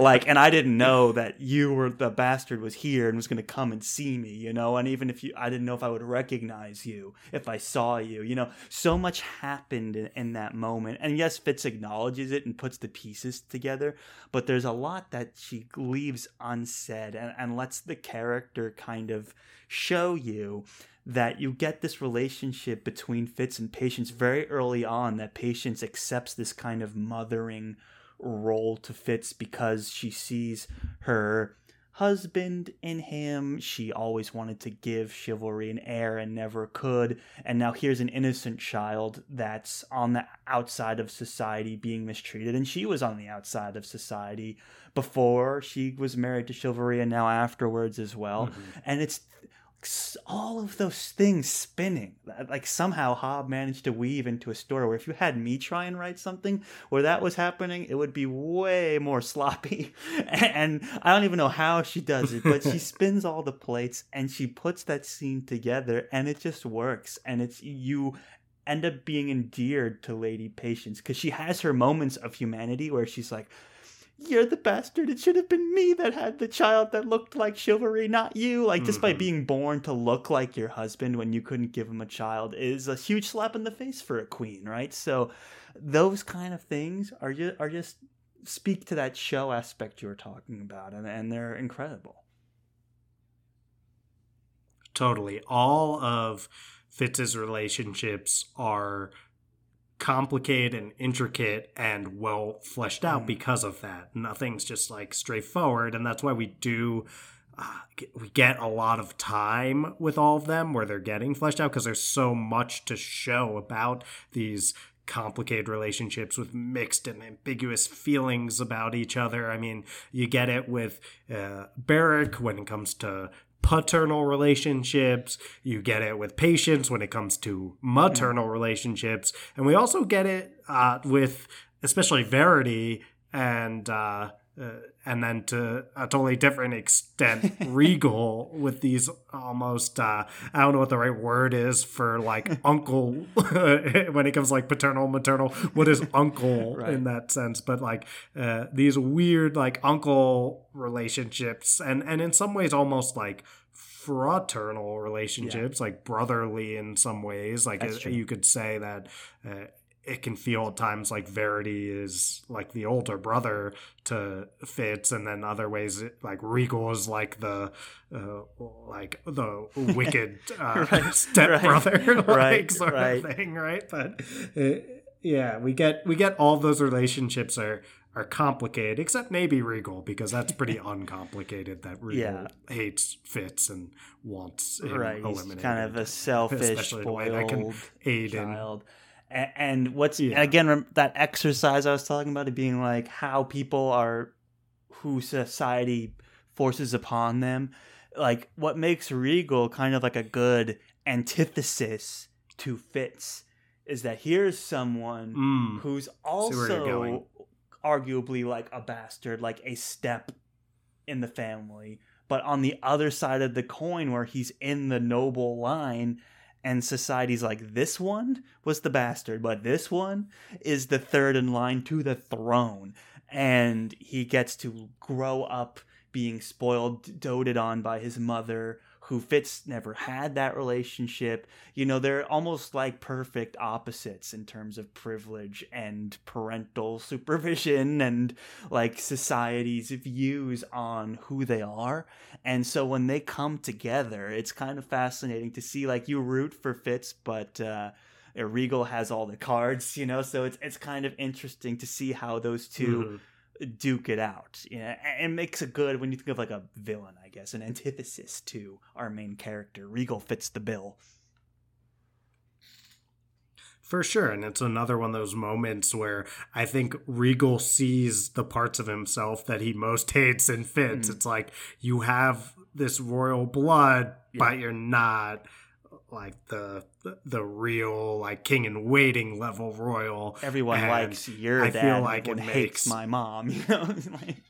like, and I didn't know that you were the bastard was here and was going to come and see me. You know, and even if you, I didn't know if I would recognize you if I saw you. You know, so much happened in, in that moment. And yes, Fitz acknowledges it and puts the pieces together, but there's a lot that she leaves unsaid and, and lets the character kind of show you that you get this relationship between Fitz and Patience very early on that Patience accepts this kind of mothering role to Fitz because she sees her husband in him. She always wanted to give chivalry an heir and never could. And now here's an innocent child that's on the outside of society being mistreated. And she was on the outside of society before she was married to chivalry and now afterwards as well. Mm-hmm. And it's all of those things spinning. Like somehow Hobb managed to weave into a story where if you had me try and write something where that was happening, it would be way more *laughs* sloppy. And I don't even know how she does it, but she *laughs* spins all the plates and she puts that scene together and it just works. And it's you end up being endeared to Lady Patience because she has her moments of humanity where she's like, you're the bastard. It should have been me that had the child that looked like chivalry, not you. Like, just mm-hmm. by being born to look like your husband when you couldn't give him a child is a huge slap in the face for a queen, right? So, those kind of things are just, are just speak to that show aspect you were talking about, and, and they're incredible. Totally. All of Fitz's relationships are complicated and intricate and well fleshed out mm. because of that. Nothing's just like straightforward, and that's why we do. Uh, we get a lot of time with all of them where they're getting fleshed out because there's so much to show about these complicated relationships with mixed and ambiguous feelings about each other. I mean, you get it with uh, when it comes to paternal relationships. You get it with patience when it comes to maternal relationships. And we also get it uh, with especially Verity and uh, uh, and then to a totally different extent *laughs* regal with these almost uh, i don't know what the right word is for like *laughs* uncle *laughs* when it comes like paternal maternal what is uncle right. in that sense but like uh, these weird like uncle relationships and and in some ways almost like fraternal relationships yeah. like brotherly in some ways like it, you could say that uh, it can feel at times like Verity is like the older brother to Fitz, and then other ways it, like Regal is like the uh, like the *laughs* wicked uh, *laughs* right, stepbrother, *laughs* right, like right, sort right. of thing, right? But uh, yeah, we get we get all those relationships are are complicated, except maybe Regal because that's pretty uncomplicated. That Regal yeah. hates Fitz and wants him right. eliminated. He's kind of a selfish, spoiled that can aid child. In, and what's yeah. again that exercise I was talking about it being like how people are who society forces upon them like what makes Regal kind of like a good antithesis to Fitz is that here's someone mm. who's also arguably like a bastard like a step in the family but on the other side of the coin where he's in the noble line and society's like this one was the bastard but this one is the third in line to the throne. And he gets to grow up being spoiled doted on by his mother who Fitz never had that relationship. You know, they're almost like perfect opposites in terms of privilege and parental supervision and like society's views on who they are. And so when they come together, it's kind of fascinating to see like you root for Fitz, but uh Regal has all the cards, you know, so it's it's kind of interesting to see how those 2 mm-hmm duke it out. You know, and makes it good when you think of like a villain, I guess, an antithesis to our main character. Regal Fitz the bill. For sure. And it's another one of those moments where I think Regal sees the parts of himself that he most *laughs* hates and fits. Mm. It's like you have this royal blood, yeah. but you're not like the the real like king and waiting level royal. Everyone and likes your I dad. feel like it makes hates my mom. *laughs* You know, like...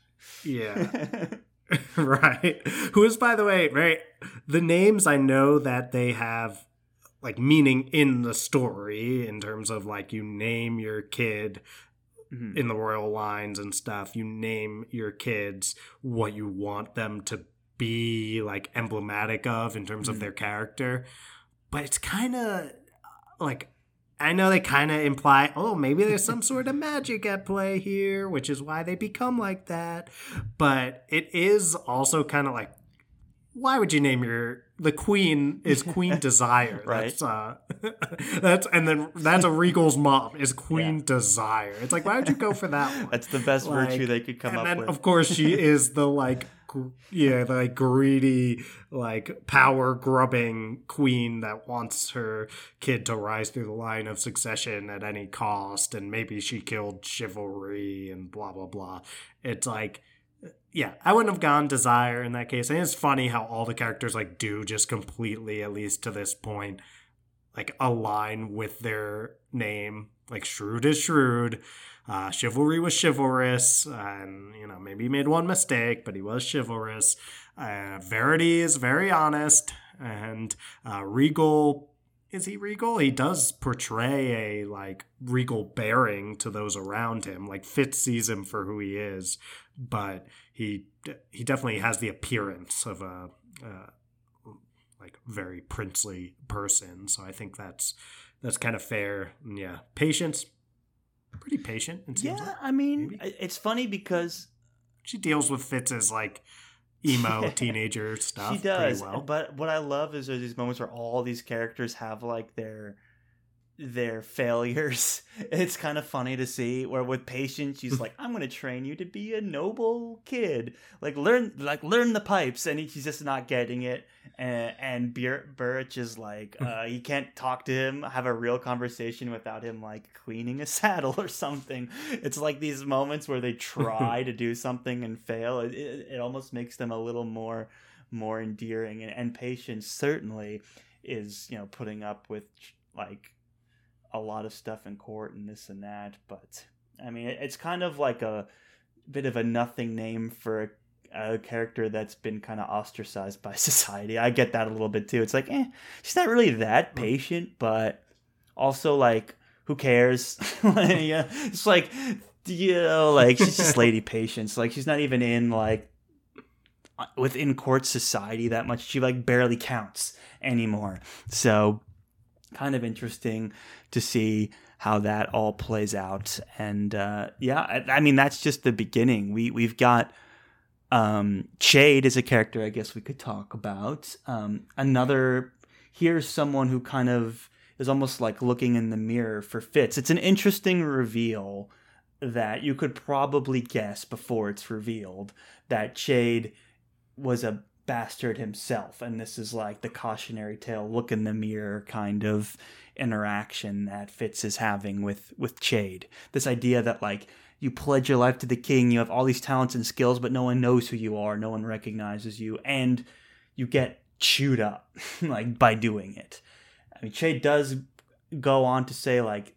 yeah. *laughs* *laughs* right. Who is, by the way, right? The names I know that they have like meaning in the story in terms of like you name your kid mm-hmm. in the royal lines and stuff. You name your kids what you want them to be like emblematic of in terms mm-hmm. of their character but it's kind of like I know they kind of imply, oh, maybe there's some sort of magic at play here, which is why they become like that. But it is also kind of like, why would you name your the queen is *laughs* Queen Desire? right. That's uh, *laughs* that's and then that's a Regal's mom is Queen yeah. Desire. It's like why would you go for that one? *laughs* That's the best like, virtue they could come up then, with. Of course, she is the like yeah, like greedy, like power grubbing queen that wants her kid to rise through the line of succession at any cost, and maybe she killed chivalry and blah blah blah. It's like, yeah, I wouldn't have gone desire in that case. And it's funny how all the characters like do just completely, at least to this point, like align with their name. Like shrewd is shrewd. Uh, chivalry was chivalrous, and you know maybe he made one mistake, but he was chivalrous. Uh, Verity is very honest, and uh, Regal is he regal? He does portray a like regal bearing to those around him. Like Fitz sees him for who he is, but he he definitely has the appearance of a, like very princely person. So I think that's that's kind of fair. Yeah, patience, pretty patient. Yeah, like. I mean, Maybe. it's funny because she deals with Fitz's like emo *laughs* teenager stuff she does. pretty well. But what I love is there's these moments where all these characters have like their their failures. *laughs* It's kind of funny to see where with patience she's like, "I'm going to train you to be a noble kid. Like learn like learn the pipes." And he, he's just not getting it. And, and Burrich is like, uh, he can't talk to him, have a real conversation without him like cleaning a *laughs* saddle or something. It's like these moments where they try *laughs* to do something and fail. It, it, it almost makes them a little more more endearing and, and patience certainly is you know putting up with like a lot of stuff in court and this and that but i mean it's kind of like a bit of a nothing name for a, a character that's been kind of ostracized by *laughs* society. I get that a little bit too. It's like eh she's not really that patient but also like who cares? *laughs* Yeah it's like you know like she's just *laughs* lady patience. Like she's not even in like within court society that much. She like barely counts anymore. So kind of interesting to see how that all plays out. And uh yeah I, I mean that's just the beginning. We we've got um Chade is a character I guess we could talk about. Um another here's someone who kind of is almost like looking in the mirror for Fitz. It's an interesting reveal that you could probably guess before it's revealed that Chade was a bastard himself and this is like the cautionary tale look in the mirror kind of interaction that Fitz is having with with Chade. This idea that like you pledge your life to the king you have all these talents and skills but no one knows who you are no one recognizes you and you get chewed up *laughs* like by doing it. I mean Chade does go on to say like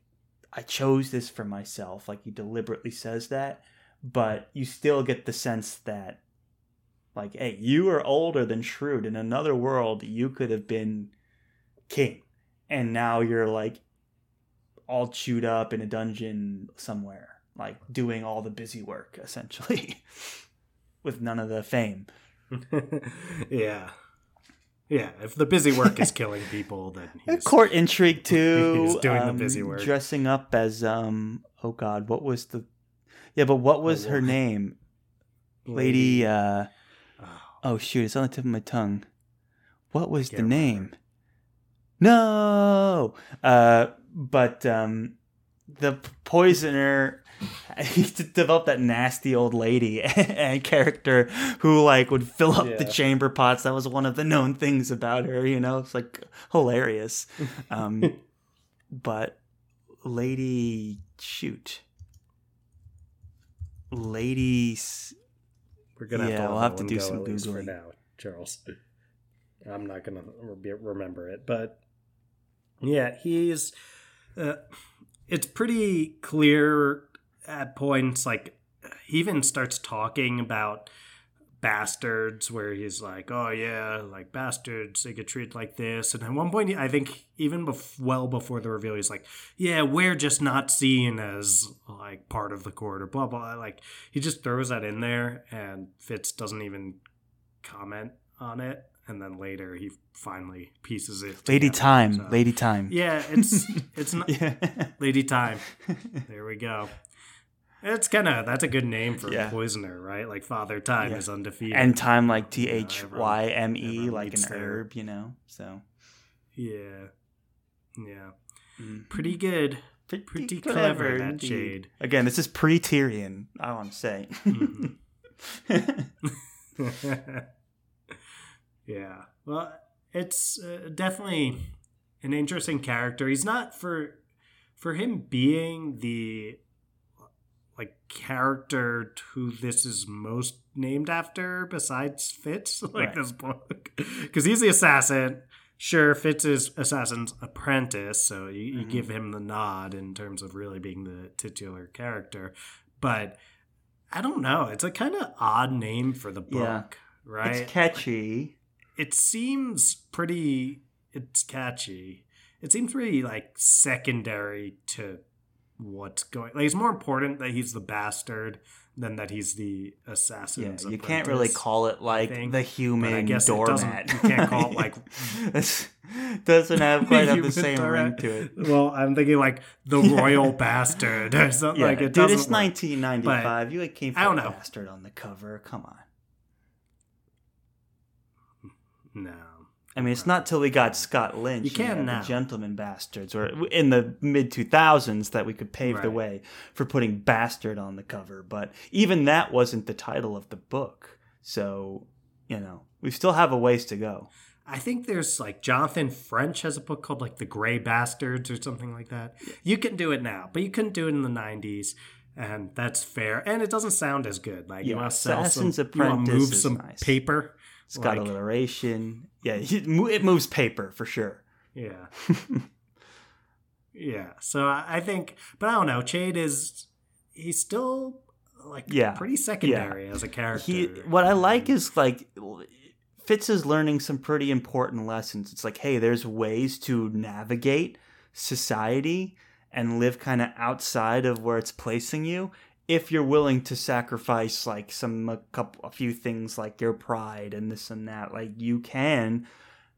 I chose this for myself like he deliberately says that but you still get the sense that like, hey, you are older than Shrewd. In another world, you could have been king. And now you're like all chewed up in a dungeon somewhere, like doing all the busy work, essentially, *laughs* with none of the fame. *laughs* yeah. Yeah, if the busy work is killing *laughs* people, then he's Court intrigue too. He's doing the um, busy work. Dressing up as um oh god, what was the Yeah, but what was her name? Lady uh Oh, shoot, it's on the tip of my tongue. What was the name? No. Uh but um the poisoner *laughs* he developed that nasty old lady *laughs* and character who like would fill up the Yeah. chamber pots. That was one of the known things about her, you know. It's like hilarious. Um *laughs* but lady shoot. Lady s- we're gonna have Yeah, to, we'll have to do some least for now, Charles. I'm not gonna re- remember it, but yeah, he's. Uh, it's pretty clear at points. Like he even starts talking about bastards, where he's like, "Oh yeah, like bastards, they get treated like this." And at one point, I think even bef- well before the reveal, he's like, "Yeah, we're just not seen as like part of the court or blah blah." Like he just throws that in there, and Fitz doesn't even comment on it. And then later, he finally pieces it. Lady. Time. So- Lady Thyme. Yeah, it's it's *laughs* not Yeah. Lady Thyme. *laughs* There we go. It's kind of that's a good name for Yeah. a poisoner, right? Like Father Time Yeah. is undefeated. and time like T H Y M E, like an there. herb, you know. So yeah, yeah, mm. pretty good. Pretty clever, that Chade. Again, this is pre Tyrion. I want to say. Mhm. *laughs* yeah. Well, it's uh, definitely an interesting character. He's not for for him being the like character who this is most named after besides Fitz, *laughs* like Right. this book, because he's the assassin. Sure, Fitz is assassin's apprentice, so you, you Mhm. give him the nod in terms of really being the titular character. But I don't know; it's a kind of odd name for the book, Yeah. right? It's catchy. it seems pretty it's catchy it seems pretty like secondary to what's going like it's more important that he's the bastard than that he's the Yeah, assassin you can't really call it like think, the human I guess doormat. you can't call it, like- *laughs* *laughs* doesn't have quite have the same doormat. ring to it. well i'm thinking like the *laughs* royal bastard or something Yeah, like it dude, it's work. 1995. You came for I don't know. bastard on the cover. Come on. no I mean, it's not till we got Scott Lynch, You can and now. the Gentleman Bastards, or in the mid 2000s, that we could pave the way for putting bastard on the cover. But even that wasn't the title of the book. So, you know, we still have a ways to go. I think there's like Jonathan French has a book called like The Gray Bastards or something like that. You can do it now, but you couldn't do it in the 90s. And that's fair. And it doesn't sound as good. Like you Yeah, want to sell some, Assassin's you wanna move some nice. paper. It's got Like- alliteration. Yeah, *laughs* it mo- it moves paper for sure. Yeah. *laughs* yeah. So I think, but I don't know. Chade is, he's still like Yeah. pretty secondary as a character. He, what I like is like Fitz is learning some pretty important lessons. It's like, hey, there's ways to navigate society and live kind of outside of where it's placing you if you're willing to sacrifice like some a couple a few things like your pride and this and that like you can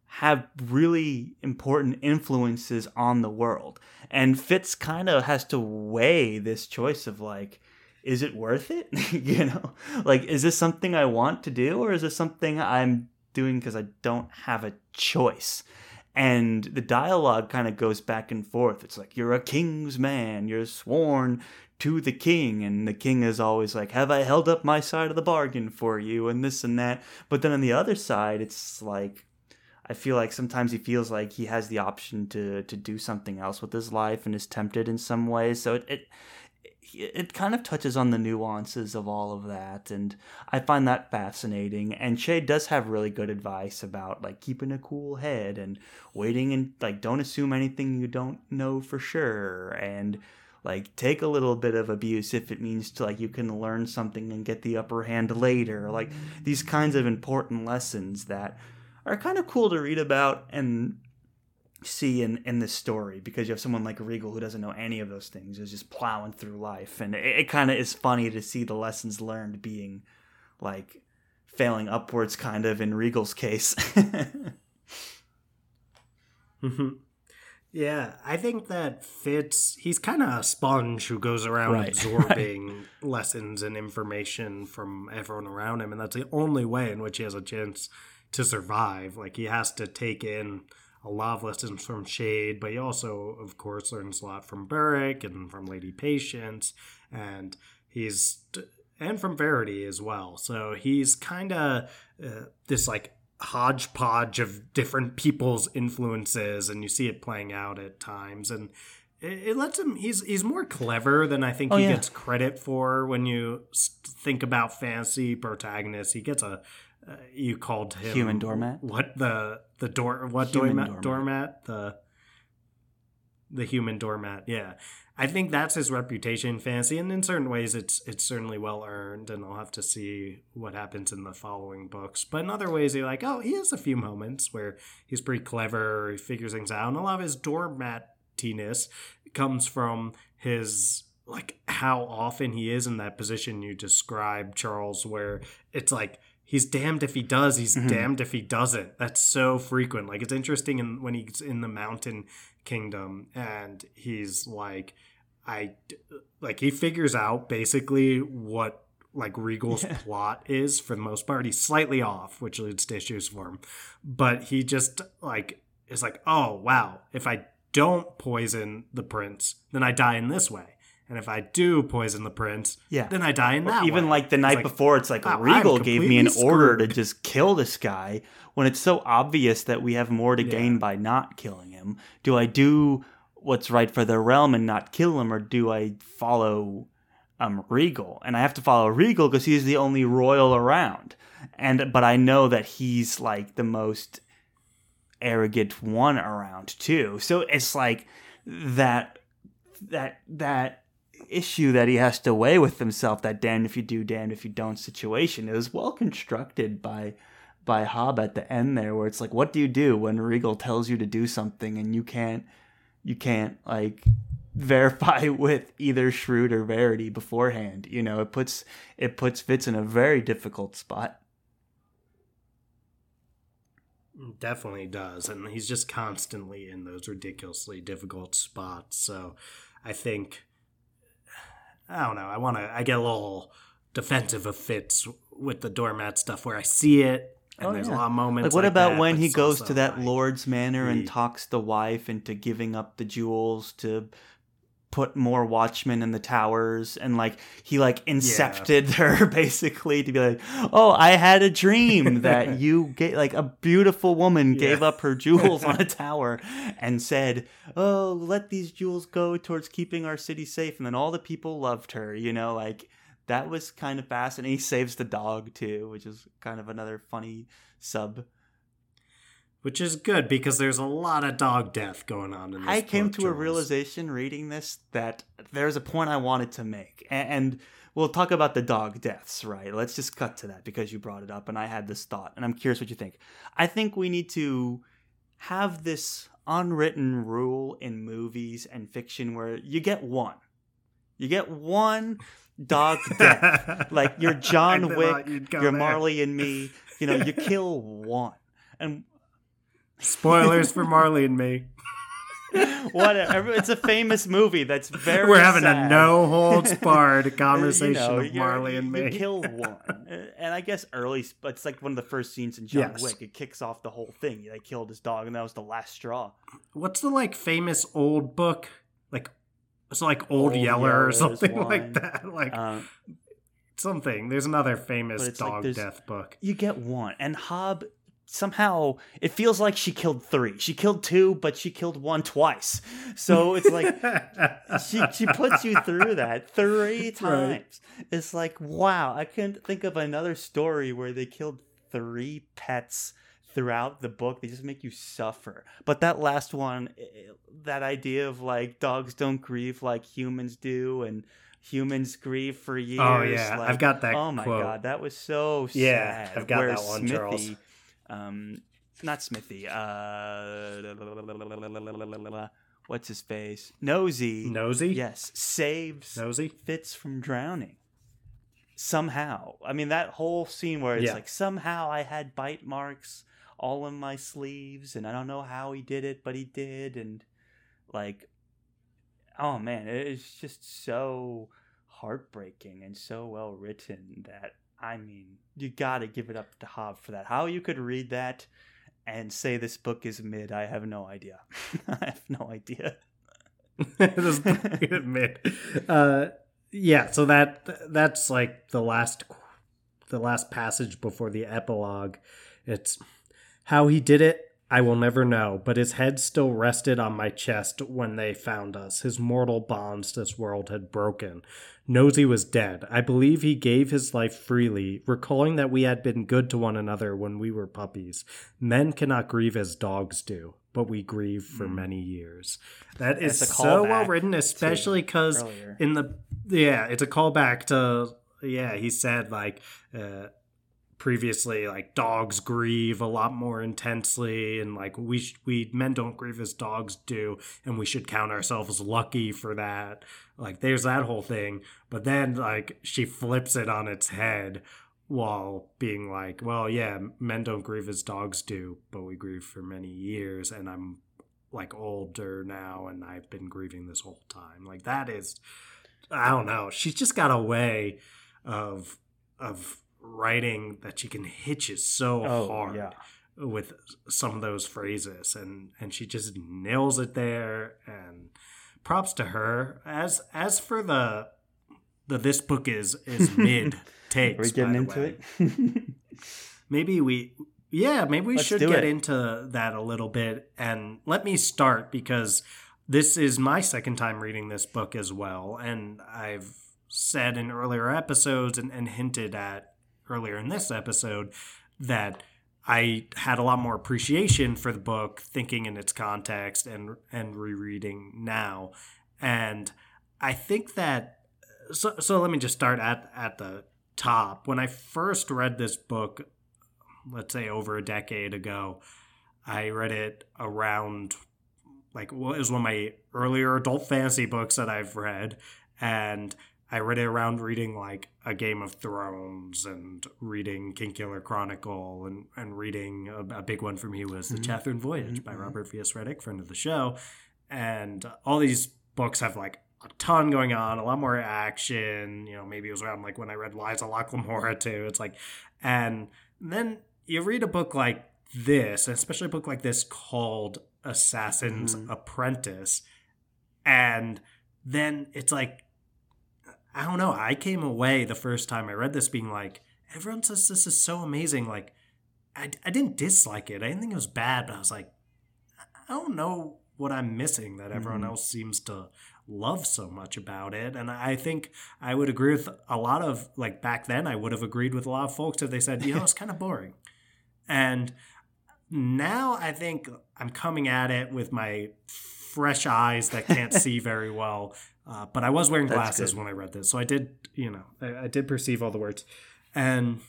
have really important influences on the world. And fitz kind of has to weigh this choice of like is it worth it? *laughs* You know? Like is this something i want to do or is this something i'm doing because i don't have a choice? And the dialogue kind of goes back and forth. It's like you're a king's man. You're sworn to the king and the king is always like have i held up my side of the bargain for you? and this and that. But then on the other side it's like i feel like sometimes he feels like he has the option to to do something else with his life and is tempted in some ways so it, it it kind of touches on the nuances of all of that and i find that fascinating. And Chade does have really good advice about like keeping a cool head and waiting and like don't assume anything you don't know for sure. And like take a little bit of abuse if it means to like you can learn something and get the upper hand later. Like these kinds of important lessons that are kind of cool to read about and see in in this story because you have someone like Regal who doesn't know any of those things is just plowing through life. And it, it kind of is funny to see the lessons learned being like failing upwards kind of in Regal's case. *laughs* Mhm. Yeah, I think that Fitz. he's kind of a sponge who goes around *laughs* Right, absorbing lessons and information from everyone around him. And that's the only way in which he has a chance to survive. Like, he has to take in a lot of lessons from Chade, but he also, of course, learns a lot from Burrich and from Lady Patience. And he's, and from Verity as well. So he's kind of uh, this, like, hodgepodge of different people's influences and you see it playing out at times and it, it lets him he's he's more clever than i think Oh, he yeah. gets credit for when you think about fantasy protagonists he gets a uh, you called him Human doormat? what the the door what doormat, doormat. doormat the the human doormat yeah i think that's his reputation in fantasy and in certain ways it's it's certainly well earned and i'll have to see what happens in the following books. But in other ways you're like oh he has a few moments where he's pretty clever he figures things out and a lot of his doormatiness comes from his like how often he is in that position you described charles where it's like he's damned if he does he's Mhm. damned if he doesn't. That's so frequent. Like it's interesting in, when he's in the mountain kingdom and he's like i like he figures out basically what like regal's Yeah. plot is for the most part he's slightly off which leads to issues for him but he just like is like oh wow if i don't poison the prince then i die in this way And if I do poison the prince, Yeah. then I die in that Even way. like the It's night like, before, it's like "Wow, Regal gave me an completely order to just kill this guy when it's so obvious that we have more to gain by not killing him. Do I do what's right for the realm and not kill him, or do I follow um, Regal? And I have to follow Regal because he's the only royal around. And but I know that he's like the most arrogant one around too. So it's like that that that issue that he has to weigh with himself that damned if you do damned if you don't situation is well constructed by by Hobb at the end there where it's like what do you do when Regal tells you to do something and you can't you can't like verify *laughs* with either Shrewd or Verity beforehand you know it puts it puts Fitz in a very difficult spot Definitely does. And he's just constantly in those ridiculously difficult spots. So I think, I don't know, I want to, I get a little defensive of Fitz with the doormat stuff where I see it. And Oh, there's yeah. a lot of moments. Like, what like about that, when he goes to that like- Lord's Manor and talks the wife into giving up the jewels to put more watchmen in the towers and like he like incepted *laughs* her basically to be like oh i had a dream that *laughs* you get like a beautiful woman gave up her jewels on a *laughs* tower and said oh let these jewels go towards keeping our city safe and then all the people loved her you know like that was kind of fast. And he saves the dog too which is kind of another funny sub Which is good because there's a lot of dog death going on in this I came to a realization reading this that there's a point I wanted to make, and we'll talk about the dog deaths, right? Let's just cut to that because you brought it up, and I had this thought, and I'm curious what you think. I think we need to have this unwritten rule in movies and fiction where you get one, you get one dog *laughs* death, like you're John Wick, you're there. Marley and me. You know, you *laughs* kill one, and Spoilers for *laughs* Marley and me. whatever. It's a famous movie that's very. We're having a no holds barred You conversation know, of Marley and you me. kill one, and I guess early, it's like one of the first scenes in John Yes. Wick. It kicks off the whole thing. They killed his dog, and that was the last straw. What's the like famous old book? Like it's like Old, Old Yeller Yeller or something *laughs* like that. Like Um, something. There's another famous it's like dog death book. you get one, and Hobb somehow it feels like she killed three. She killed two, but she killed one twice. So it's like *laughs* she she puts you through that three *laughs* times. It's like wow, I couldn't think of another story where they killed three pets throughout the book. They just make you suffer. But that last one, that idea of like dogs don't grieve like humans do, and humans grieve for years. Oh yeah, like, I've got that Oh my quote. god, that was so sad. Yeah, I've got Where that one, Smithy, Charles. Um, not Smithy. Uh, what's his face? Nosy. Nosy? Yes, saves Nosy? Fitz from drowning. Somehow, I mean that whole scene where it's Yeah. like somehow I had bite marks all in my sleeves, and I don't know how he did it, but he did, and like, oh man, it's just so heartbreaking and so well written that I mean, you got to give it up to Hobb for that. How you could read that and say this book is mid, I have no idea. *laughs* I have no idea. *laughs* This book is *laughs* admit. Uh, yeah, so that that's like the last the last passage before the epilogue. It's how he did it. I will never know, but his head still rested on my chest when they found us. His mortal bonds this world had broken. Nosy was dead. I believe he gave his life freely, recalling that we had been good to one another when we were puppies. Men cannot grieve as dogs do, but we grieve for Mm. many years. That is so well written, especially because in the yeah, it's a callback to yeah. He said like uh, previously like dogs grieve a lot more intensely, and like we sh- we men don't grieve as dogs do, and we should count ourselves lucky for that. Like there's that whole thing, but then like she flips it on its head while being like, well, yeah, men don't grieve as dogs do, but we grieve for many years, and I'm like older now and I've been grieving this whole time. Like that is I don't know. She's just got a way of of writing that she can hit you so Oh, hard yeah. with some of those phrases and and she just nails it there and props to her. As as for the the this book is is *laughs* mid takes. Are we getting into way. it? *laughs* maybe we yeah maybe we Let's should get it. into that a little bit and let me start because this is my second time reading this book as well and i've said in earlier episodes and, and hinted at earlier in this episode that i had a lot more appreciation for the book thinking in its context and and rereading now and i think that so, so let me just start at at the top when i first read this book let's say over a decade ago. I read it around like well, was one of my earlier adult fantasy books that I've read, and I read it around reading like a Game of Thrones and reading Kingkiller Chronicle and and reading a, a big one for me was The Mhm. Chathrand Voyage by Mhm. Robert V.S. Redick, friend of the show, and all these books have like a ton going on, a lot more action. You know, maybe it was around like when I read Lies of Locke Lamora *laughs* too. It's like, and then you read a book like this, especially a book like this called Assassin's Mhm. Apprentice, and then it's like, I don't know. I came away the first time I read this being like, everyone says this is so amazing. Like, I, I didn't dislike it. I didn't think it was bad, but I was like, I don't know what I'm missing that everyone Mhm. else seems to love so much about it. And I think I would agree with a lot of, like, back then, I would have agreed with a lot of folks if they said, you know, it's *laughs* kind of boring. And now I think I'm coming at it with my fresh eyes that can't see very well. *laughs* Uh, but I was wearing glasses when I read this, so I did, you know, I, I did perceive all the words, and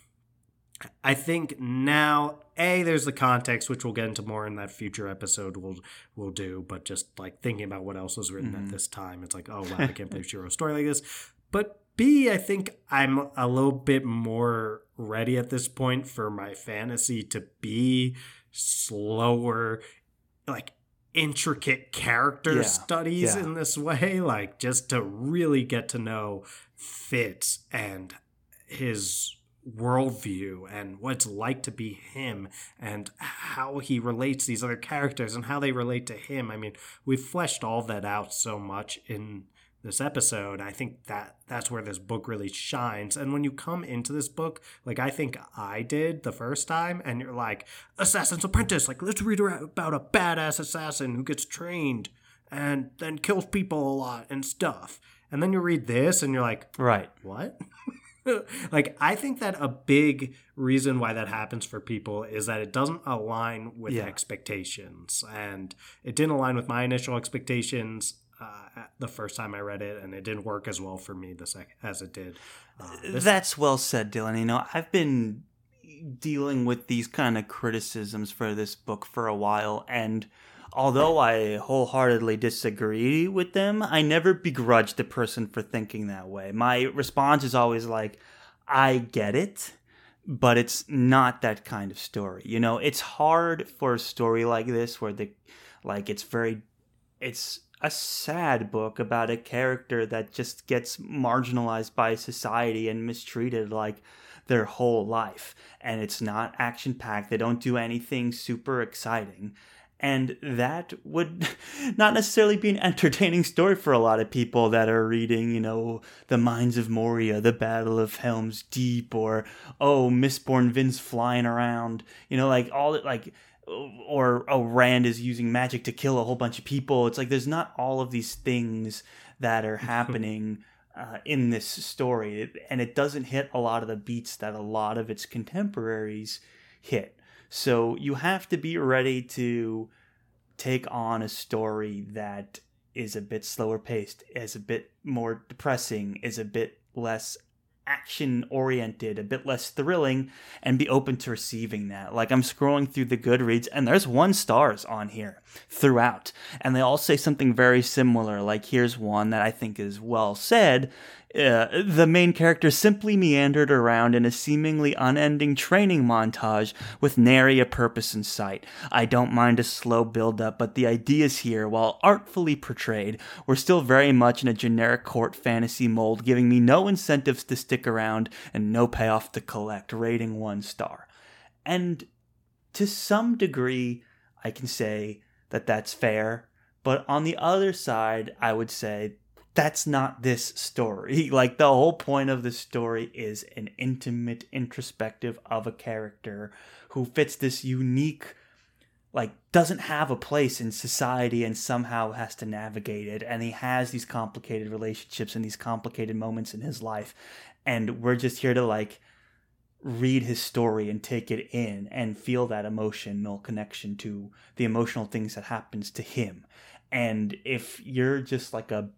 I think now, a there's the context, which we'll get into more in that future episode. We'll we'll do, but just like thinking about what else was written Mhm. at this time, it's like, oh wow, I can't *laughs* believe she wrote a story like this. But B, I think I'm a little bit more ready at this point for my fantasy to be slower, like intricate character Yeah, studies yeah. in this way, like just to really get to know Fitz and his worldview and what it's like to be him and how he relates these other characters and how they relate to him. I mean, we've fleshed all that out so much in this episode. I think that that's where this book really shines. And when you come into this book, like I think I did the first time, and you're like, Assassin's Apprentice, like let's read about a badass assassin who gets trained and then kills people a lot and stuff. And then you read this and you're like, Right. what? *laughs* like I think that a big reason why that happens for people is that it doesn't align with Yeah. expectations, and it didn't align with my initial expectations uh, the first time I read it, and it didn't work as well for me the second as it did. Uh, That's well said, Dylan. You know, I've been dealing with these kind of criticisms for this book for a while, and although I wholeheartedly disagree with them, I never begrudge the person for thinking that way. My response is always like, I get it, but it's not that kind of story. You know, it's hard for a story like this where the like it's very it's a sad book about a character that just gets marginalized by society and mistreated like their whole life. And it's not action packed they don't do anything super exciting. And that would *laughs* not necessarily be an *laughs* entertaining story for a lot of people that are reading you know the mines of moria the battle of helm's deep or oh mistborn Vin's flying around. You know like all like or oh rand is using magic to kill a whole bunch of people. It's like there's not all of these things that are *laughs* happening uh, in this story. And it doesn't hit a lot of the beats that a lot of its contemporaries hit. So you have to be ready to take on a story that is a bit slower paced is a bit more depressing is a bit less action oriented, a bit less thrilling, and be open to receiving that. Like I'm scrolling through the Goodreads and there's one stars on here throughout, and they all say something very similar. Like here's one that I think is well said. Uh, the main character simply meandered around in a seemingly unending training montage with nary a purpose in sight. I don't mind a slow build up, but the ideas here, while artfully portrayed, were still very much in a generic court fantasy mold, giving me no incentives to stick around and no payoff to collect, rating one star. And to some degree, I can say that that's fair, But on the other side, I would say that's not this story. *laughs* Like the whole point of the story is an intimate introspective of a character who fits this unique like doesn't have a place in society and somehow has to navigate it. And he has these complicated relationships and these complicated moments in his life. And we're just here to like read his story and take it in and feel that emotional connection to the emotional things that happens to him. And if you're just like a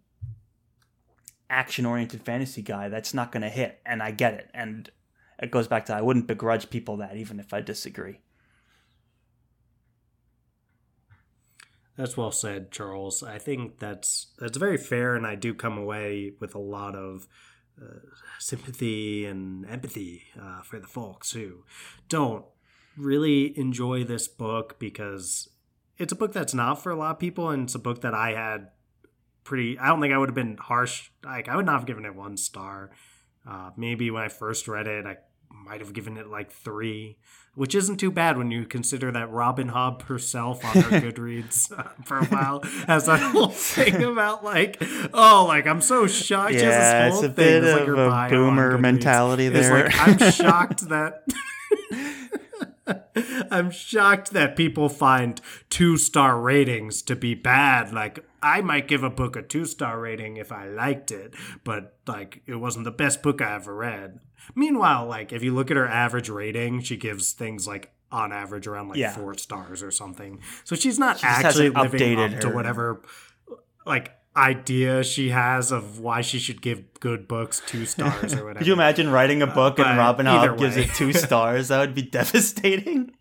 action oriented fantasy guy that's not going to hit and i get it and it goes back to i wouldn't begrudge people that even if i disagree That's well said, Charles. I think that's that's very fair, and I do come away with a lot of uh, sympathy and empathy uh, for the folks who don't really enjoy this book because it's a book that's not for a lot of people, and it's a book that I had pretty. I don't think I would have been harsh. Like I would not have given it one star. Uh, maybe when I first read it, I might have given it like three, which isn't too bad when you consider that Robin Hobb herself on her *laughs* Goodreads uh, profile has that whole thing about like, oh, like I'm so shocked. Yeah, it's a bit it's like of a boomer mentality there. Like, I'm *laughs* shocked that. *laughs* I'm shocked that people find two star ratings to be bad. Like, I might give a book a two star rating if I liked it, but like, it wasn't the best book I ever read. Meanwhile, like, if you look at her average rating, she gives things like on average around like yeah. four stars or something. So she's not she actually living up her. to whatever like idea she has of why she should give good books two stars or *laughs* whatever. Could you imagine writing a book uh, and Robin Hobb gives it two *laughs* stars? That would be devastating.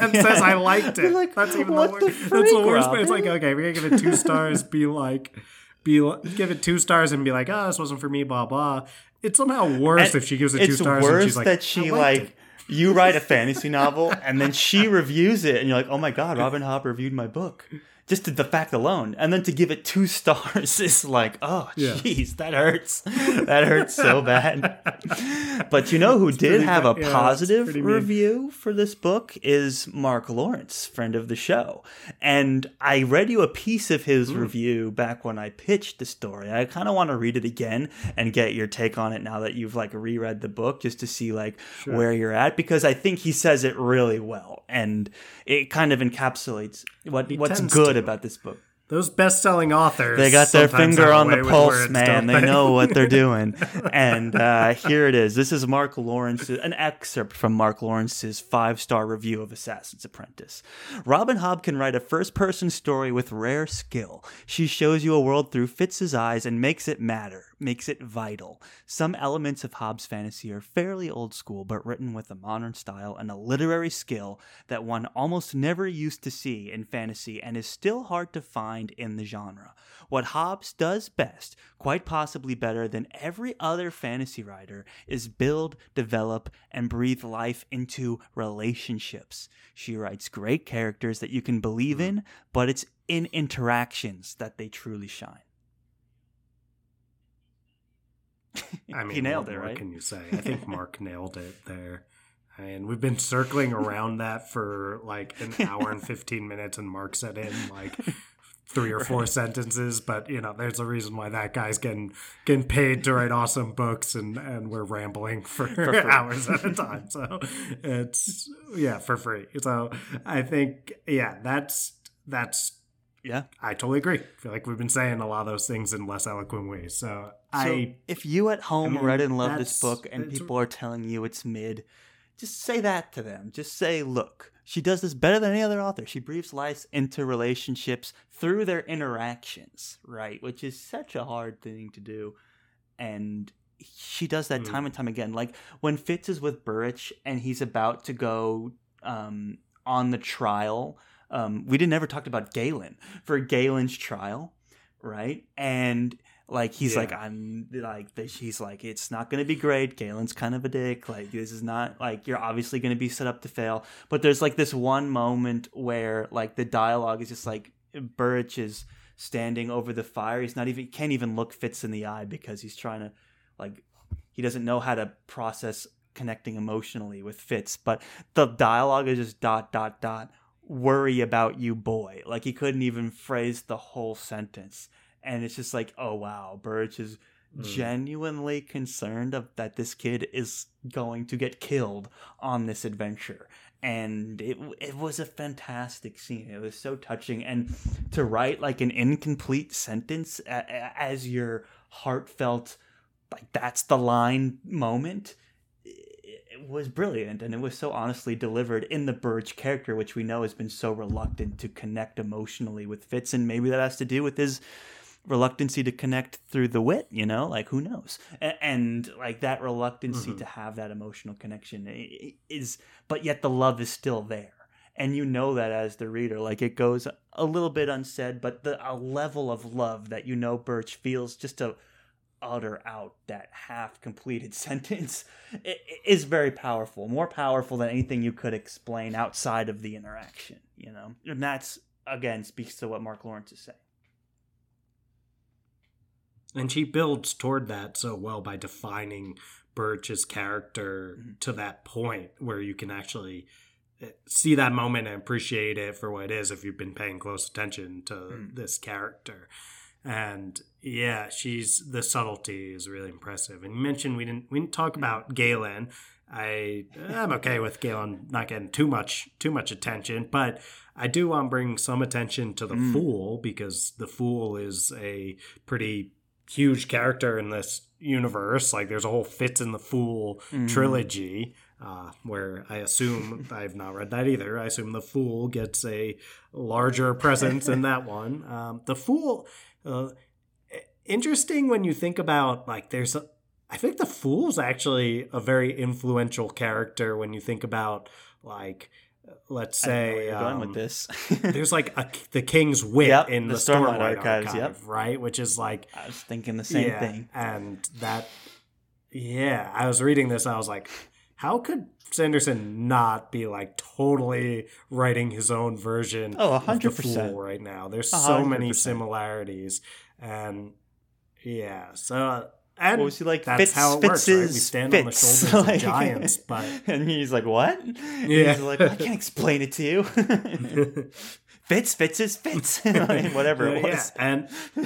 and yeah. says I *laughs* liked it. Like, That's even the, the freak, That's the worst part. It's like, okay, we're gonna give it two stars, be like be give it two stars and be like, oh, this wasn't for me, blah blah. It's somehow worse and if she gives it two stars. It's worse like, that she like it. you write a fantasy novel and then she reviews it and you're like, oh my god, Robin Hobb reviewed my book just to the fact alone, and then to give it two *laughs* stars is like, oh, jeez, yeah. that hurts. that hurts so *laughs* bad. but you know who it's did have a yeah, positive review for this book is Mark Lawrence, friend of the show, and I read you a piece of his mm. review back when I pitched the story. I kind of want to read it again and get your take on it now that you've like reread the book, just to see like sure. where you're at, because I think he says it really well, and it kind of encapsulates what he what's good to. about this book. Those best-selling authors, they got their finger on the pulse, man. They? they know what they're doing. *laughs* and uh, here it is. This is Mark Lawrence, an excerpt from Mark Lawrence's five-star review of Assassin's Apprentice. Robin Hobb can write a first-person story with rare skill. She shows you a world through Fitz's eyes and makes it matter makes it vital. Some elements of Hobb's fantasy are fairly old school, but written with a modern style and a literary skill that one almost never used to see in fantasy and is still hard to find in the genre. What Hobbes does best, quite possibly better than every other fantasy writer, is build, develop, and breathe life into relationships. She writes great characters that you can believe hmm. in, but it's in interactions that they truly shine. I *laughs* mean, he nailed what, it, right? What can you *laughs* say? I think Mark nailed it there. And we've been circling around that for like an hour and *laughs* 15 minutes, and Mark said in like three or four right. sentences. But, you know, there's a reason why that guy's getting getting paid to write awesome books, and, and we're rambling for, for hours at a time. So it's, yeah, for free. So I think, yeah, that's, that's, yeah, I totally agree. I feel like we've been saying a lot of those things in less eloquent ways. So, so I, if you at home I mean, read and love this book, and people are telling you it's mid, just say that to them. Just say, look, she does this better than any other author. She breathes life into relationships through their interactions, right? Which is such a hard thing to do, and she does that mm. time and time again. Like when Fitz is with Burrich and he's about to go um, on the trial um, we didn't ever talked about Galen for Galen's trial, right? And like he's yeah. like I'm like he's like it's not going to be great. Galen's kind of a dick. Like this is not like you're obviously going to be set up to fail. But there's like this one moment where like the dialogue is just like Burrich is standing over the fire. He's not even can't even look Fitz in the eye because he's trying to like he doesn't know how to process connecting emotionally with Fitz. But the dialogue is just dot dot dot worry about you boy. Like he couldn't even phrase the whole sentence. And it's just like oh wow Burrich is mm. genuinely concerned of that this kid is going to get killed on this adventure. And it it was a fantastic scene. It was so touching. And to write like an incomplete sentence as your heartfelt like that's the line moment it was brilliant and it was so honestly delivered in the Burrich character, which we know has been so reluctant to connect emotionally with Fitz, and maybe that has to do with his reluctancy to connect through the wit, you know, like who knows? And, and like that reluctancy mm-hmm. to have that emotional connection is, but yet the love is still there. And you know that as the reader, like it goes a little bit unsaid, but the a level of love that you know Burrich feels just to utter out that half completed *laughs* sentence is very powerful, more powerful than anything you could explain outside of the interaction, you know? And that's, again, speaks to what Mark Lawrence is saying. And she builds toward that so well by defining Burrich's character mm-hmm. to that point where you can actually eh, see that moment and appreciate it for what it is if you've been paying close attention to mm. this character and yeah, she's the subtlety is really impressive. And you mentioned we didn't we didn't talk about Galen. I I'm okay with Galen not getting too much too much attention, but I do want to bring some attention to the mm. Fool because the Fool is a pretty huge character in this universe. Like there's a whole Fitz in the Fool mm. trilogy. Uh, where I assume *laughs* I've not read that either. I assume the Fool gets a larger presence in *laughs* that one. Um, the Fool uh, interesting when you think about like there's a, I think the Fool's actually a very influential character when you think about like let's say um, going with this. *laughs* there's like a, the King's *laughs* Wit yep, in the, the Stormlight, Archives, Archive, yep. right? Which is like I was thinking the same yeah, thing, and that yeah, I was reading this, I was like, how could Sanderson not be like totally writing his own version oh, 100%. of the Fool right now? There's so 100%. many similarities, and yeah, so. And what was he like? That's Fitz, how it works, right? We stand Fitz. on the shoulders *laughs* like, of giants, but *laughs* and he's like, "What?" Yeah, he's like, "I can't explain it to you." *laughs* Fitz, Fitz is Fitz, *laughs* whatever it was. Yeah, and *laughs*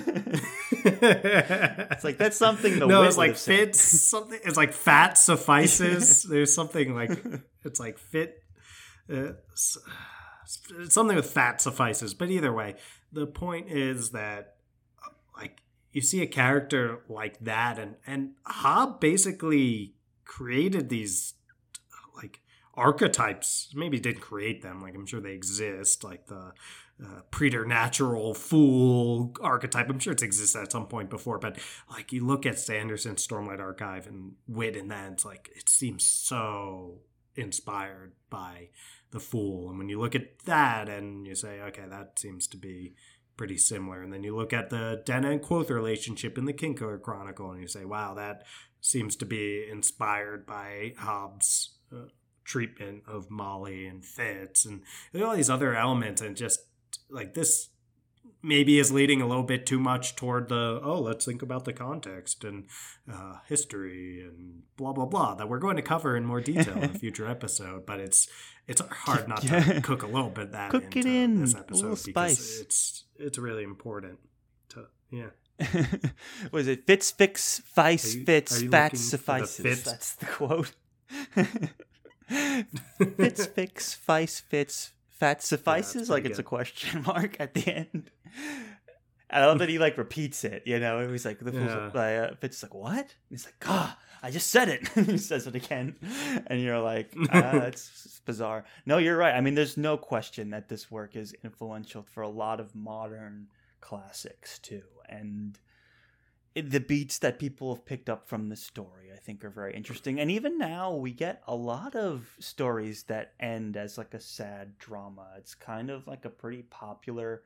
it's like that's something. The no, it's like Fitz. Something. It's like fat suffices. *laughs* There's something like it's like fit. Uh, something with fat suffices. But either way, the point is that like you see a character like that, and and Hobb basically created these archetypes. Maybe didn't create them. Like i'm sure they exist like the uh, preternatural fool archetype. I'm sure it's existed at some point before but like you look at sanderson's stormlight archive and wit and then it's like it seems so inspired by the fool. And when you look at that and you say okay that seems to be pretty similar and then you look at the Denna and Kvothe relationship in the Kingkiller Chronicle and you say wow that seems to be inspired by Hobb's uh, treatment of Molly and Fitz and all these other elements and just like this maybe is leading a little bit too much toward the oh let's think about the context and uh, history and blah blah blah that we're going to cover in more detail in a *laughs* future episode but it's it's hard not yeah. to cook a little bit that cook it in this episode because spice. it's it's really important to yeah. *laughs* Was it? Fits fix vice fits fats suffices. that's the quote *laughs* fits, fix, vice, fits, fat suffices. Yeah, like it's a question *laughs* mark at the end. I love that he like repeats it. You know, And he's like the yeah. like, uh, like what? And he's like, ah, I just said it. *laughs* he says it again, and you're like, *laughs* ah, it's bizarre. No, you're right. I mean, there's no question that this work is influential for a lot of modern classics too, and the beats that people have picked up from the story i think are very interesting. And even now we get a lot of stories that end as like a sad drama. It's kind of like a pretty popular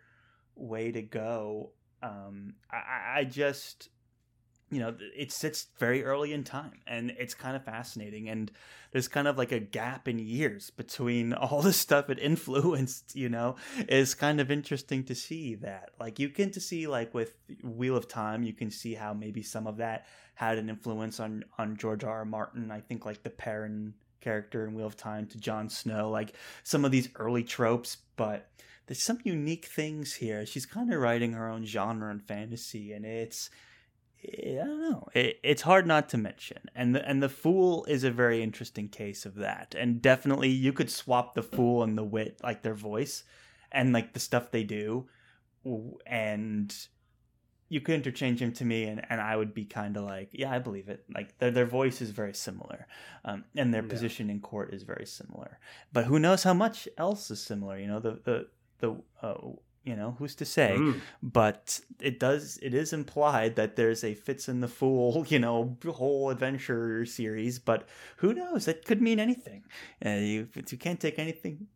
way to go. Um, I, I just you know it sits very early in time and it's kind of fascinating and there's kind of like a gap in years between *laughs* all the stuff it influenced you know is kind of interesting to see that like you can to see like with wheel of time you can see how maybe some of that had an influence on on george r. r martin i think like the perrin character in Wheel of Time to Jon Snow, like some of these early tropes, but there's some unique things here. She's kind of writing her own genre in fantasy, and it's I don't know. It, it's hard not to mention, and the, and the fool is a very interesting case of that. And definitely, you could swap the fool and the wit, like their voice, and like the stuff they do, and you could interchange them to me, and, and I would be kind of like, yeah, I believe it. Like their their voice is very similar, um, and their yeah. position in court is very similar. But who knows how much else is similar? You know, the the the uh, you know who's to say mm. but it does it is implied that there's a fits and the fool *laughs* you know whole adventure series but who knows it could mean anything uh, you, you can't take anything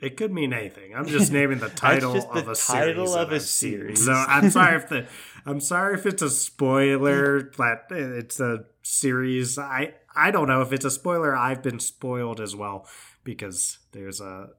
it could mean anything. I'm just naming the *laughs* title the of a title series of a series. So I'm *laughs* sorry if the I'm sorry if it's a spoiler that it's a series. I I don't know if it's a spoiler. I've been spoiled as well because there's a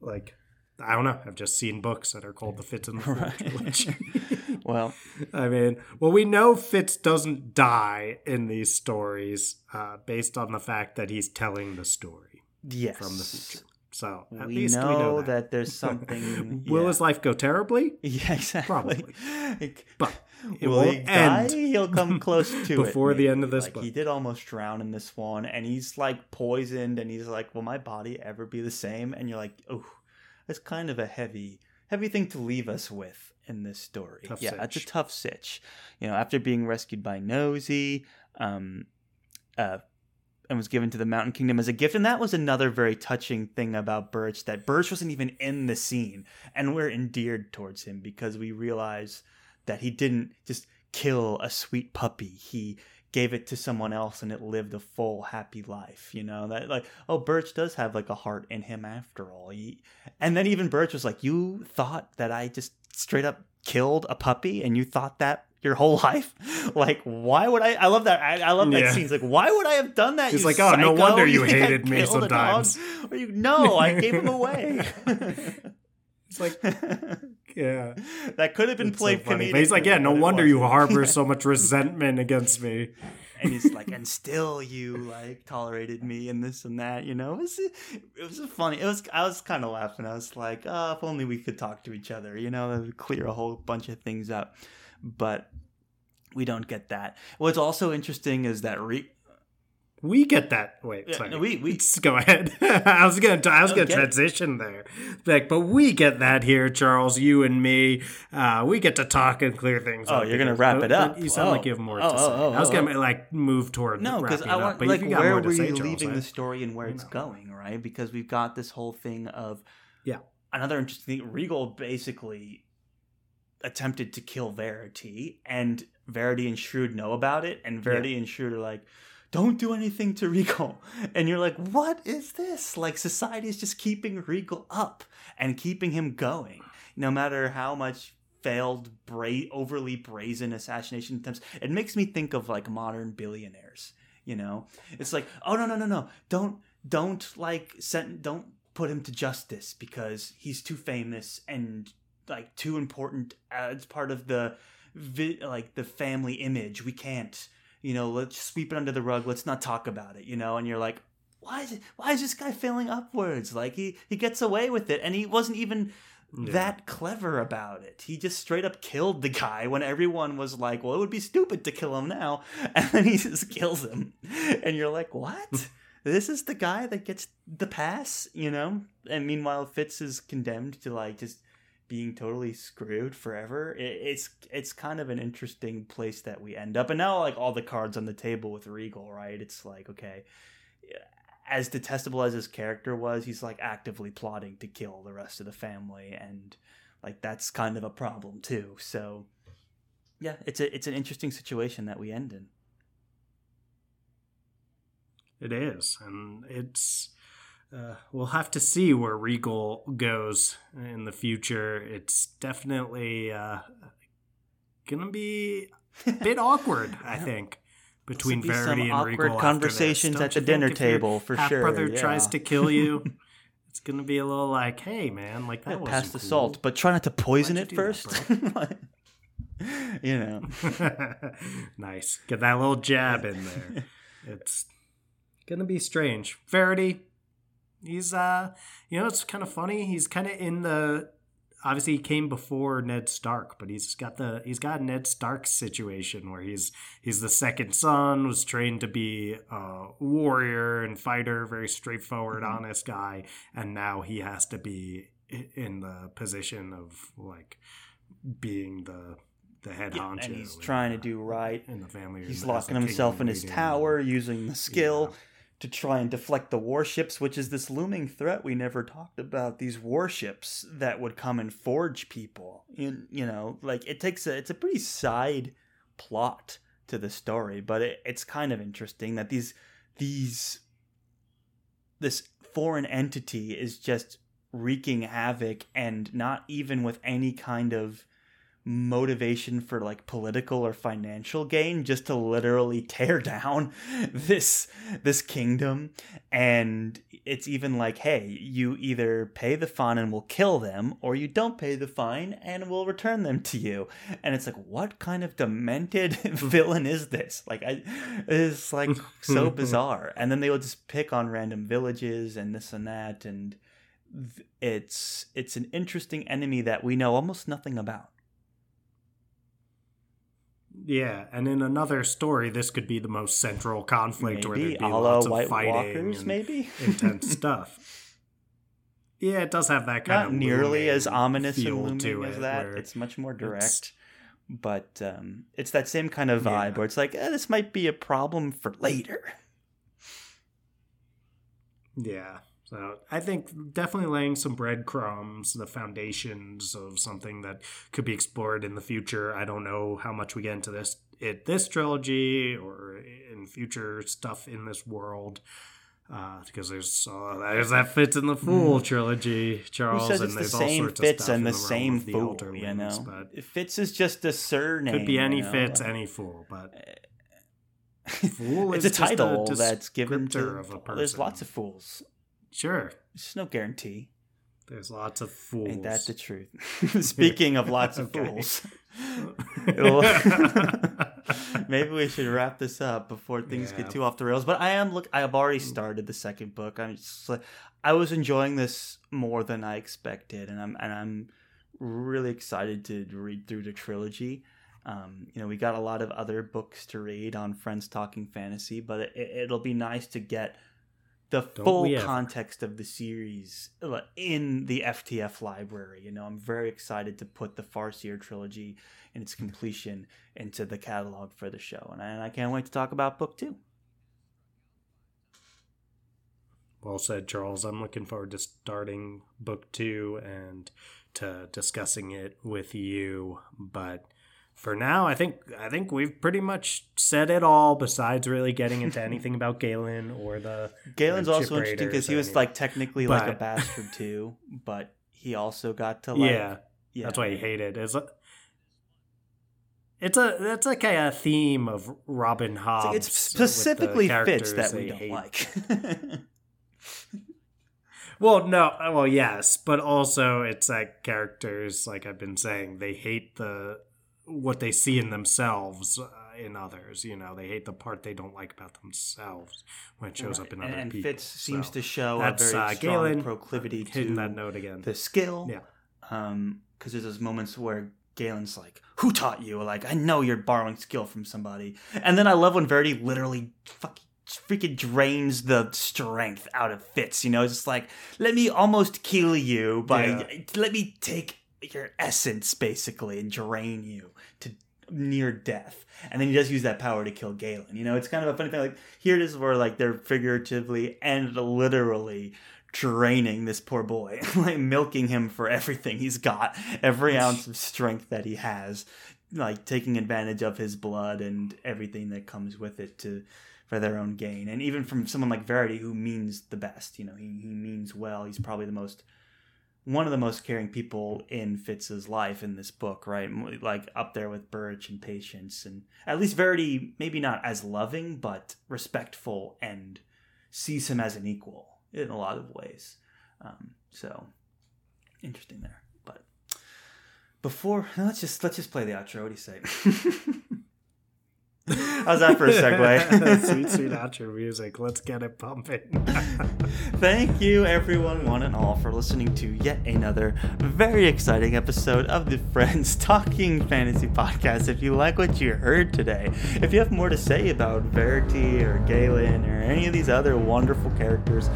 like I don't know. I've just seen books that are called the Fitz and *laughs* the right. *laughs* well, I mean, well, we know Fitz doesn't die in these stories uh, based on the fact that he's telling the story yes. from the future. So at we least know we know that. that there's *laughs* something. Will his life go terribly? Yeah, exactly. Probably. But it will he end. He'll come close to before it before the end of this like, book. He did almost drown in this one, and he's like poisoned, and he's like, "Will my body ever be the same?" And you're like, "Oh." It's kind of a heavy heavy thing to leave us with in this story. Tough yeah, sitch. it's a tough sitch. You know, after being rescued by Nosy, um, uh, and was given to the Mountain Kingdom as a gift, and that was another very touching thing about Burrich that Burrich wasn't even in the scene, and we're endeared towards him because we realize that he didn't just kill a sweet puppy. He gave it to someone else and it lived a full happy life you know? That like oh Burrich does have like a heart in him after all. He, and then even Burrich was like you thought that i just straight up killed a puppy and you thought that your whole *laughs* life? Like why would i i love that i, I love that yeah. scene. It's like why would i have done that he's like oh no wonder you, *laughs* you hated me sometimes. Or you no i gave him *laughs* away. It's like yeah. That could have been it's played so funny. He's like, yeah, no wonder you harbor so *laughs* much resentment against me. And he's like, and still you like tolerated me and this and that, you know. It was it was funny. It was I was kind of laughing. I was like, oh, if only we could talk to each other, you know, that would clear a whole bunch of things up. But we don't get that. What's also interesting is that Re- we get that. Wait, yeah, sorry. No, we we *laughs* go ahead. *laughs* I was gonna I was gonna transition it. there, like, but we get that here, Charles. You and me, uh, we get to talk and clear things. Oh, you're gonna wrap it up. You sound oh. like you have more oh, to say. Oh, I was gonna oh. like move toward no, because I want like where were you say, leaving Charles, the story and where it's know. going, right? Because we've got this whole thing of yeah. Another interesting thing, Regal basically attempted to kill Verity, and Verity and Shrewd know about it, and Verity yeah. and Shrewd are like don't do anything to Regal. *laughs* And you're like, what is this? Like, society is just keeping Regal up and keeping him going, no matter how much failed, bra- overly brazen assassination attempts. It makes me think of like modern billionaires. You know, it's like, oh no, no, no, no, don't, don't like sent- don't put him to justice because he's too famous and like too important. as part of the, like the family image. We can't you know, let's sweep it under the rug. Let's not talk about it, you know. And you're like, why is it, why is this guy failing upwards? Like he he gets away with it, and he wasn't even yeah. that clever about it. He just straight up killed the guy when everyone was like, well, it would be stupid to kill him now, *laughs* and then he just kills him, and you're like, what? this is the guy that gets the pass, you know? And meanwhile, Fitz is condemned to like just being totally screwed forever. It, it's it's kind of an interesting place that we end up. And now like all the cards on the table with Regal, right? It's like okay, as detestable as his character was, he's like actively plotting to kill the rest of the family, and like that's kind of a problem too. So yeah, it's a it's an interesting situation that we end in. It is, and it's uh, we'll have to see where Regal goes in the future. It's definitely uh, gonna be a bit *laughs* awkward, I think, between be Verity and Regal. Awkward conversations at the dinner table for half sure. Brother yeah. tries to kill you. *laughs* it's gonna be a little like, hey man, like that. Yeah, pass the cool. salt, but try not to poison it first. That, *laughs* you know, nice. Get that little jab in there. It's gonna be strange. Verity, he's uh, you know, it's kind of funny. He's kind of in the obviously he came before Ned Stark, but he's got the he's got Ned Stark's situation where he's he's the second son, was trained to be a warrior and fighter, very straightforward, mm-hmm. honest guy, and now he has to be in the position of like being the the head yeah, honcho, and he's trying to do right in the family. He's locking himself in his tower, using the skill. Yeah to try and deflect the warships, which is this looming threat we never talked about. These warships that would come and forge people. You, you know, like it takes a it's a pretty side plot to the story, but it, it's kind of interesting that these these this foreign entity is just wreaking havoc and not even with any kind of motivation for like political or financial gain just to literally *laughs* tear down this this kingdom. And it's even like hey you either pay the fine and we'll kill them or you don't pay the fine and we'll return them to you. And it's like what kind of demented *laughs* villain is this? Like i it's like *laughs* so bizarre. And then they will just pick on random villages and this and that and it's it's an interesting enemy that we know almost nothing about yeah, and in another story, this could be the most central conflict maybe. where there'd be a lots of White fighting Walkers, maybe *laughs* intense stuff. Yeah, it does have that kind Not of nearly as ominous and looming as it, that. It's much more direct, but um, it's that same kind of vibe Yeah. where it's like, eh, this might be a problem for later. Yeah. So I think definitely laying some breadcrumbs, the foundations of something that could be explored in the future. I don't know how much we get into this it this trilogy or in future stuff in this world. Uh, because there's uh, there's that fits in the Fool trilogy, Charles, and it's the there's all same sorts of stuff and in the realm same the fool? Elder You know, but Fitz is just a surname. could be any you know? Fitz, any Fool, but *laughs* it's Fool a is just a title that's given to. of a There's lots of fools. Sure, There's no guarantee. there's lots of fools. Ain't that the truth? *laughs* *laughs* Speaking of lots of fools, *laughs* maybe we should wrap this up before things Yeah. get too off the rails. But I am look. I have already started the second book. I'm just like, I was enjoying this more than I expected, and I'm and I'm really excited to read through the trilogy. Um, you know, we got a lot of other books to read on Friends Talking Fantasy, but it, it'll be nice to get the full we ever. context of the series in the FTF library. You know, I'm very excited to put the Farseer trilogy and its completion into the catalog for the show, and I, and I can't wait to talk about book two. Well said, Charles. I'm looking forward to starting book two and to discussing it with you. But for now, I think I think we've pretty much said it all. Besides really getting into *laughs* anything about Galen or the Galen's or also interesting because he was like technically like a bastard too, but he also got to like yeah, yeah. that's why he hated. It's a it's a that's like a theme of Robin It's, like, it's specifically Fitz characters that we don't hate. like. *laughs* Well, no, uh, well, yes, but also it's like characters, like I've been saying, they hate the what they see in themselves uh, in others. You know, they hate the part they don't like about themselves when it shows up in and, other and people. Fitz seems to show a very uh, strong Galen proclivity hitting to that note again. the skill. Yeah. Um, because there's those moments where Galen's like, "Who taught you?" Like, I know you're borrowing skill from somebody. And then I love when Verity literally fucking freaking drains the strength out of Fitz. You know, it's just like, let me almost kill you by Yeah. let me take your essence basically and drain you to near death. And then he does use that power to kill Galen. You know, it's kind of a funny thing. Like here it is where like they're figuratively and literally draining this poor boy, *laughs* like milking him for everything he's got, every ounce of strength that he has, like taking advantage of his blood and everything that comes with it to for their own gain. And even from someone like Verity who means the best, you know, he, he means well. He's probably the most one of the most caring people in Fitz's life in this book, right? Like up there with Burrich and Patience, and at least Verity, maybe not as loving, but respectful and sees him as an equal in a lot of ways. Um, so interesting there. But before let's just let's just play the outro. What do you say? *laughs* How's that for a segue? *laughs* sweet, sweet outro music. Let's get it pumping. *laughs* Thank you, everyone, one and all, for listening to yet another very exciting episode of the Friends *laughs* Talking Fantasy Podcast. If you like what you heard today, if you have more to say about Verity or Galen or any of these other wonderful characters,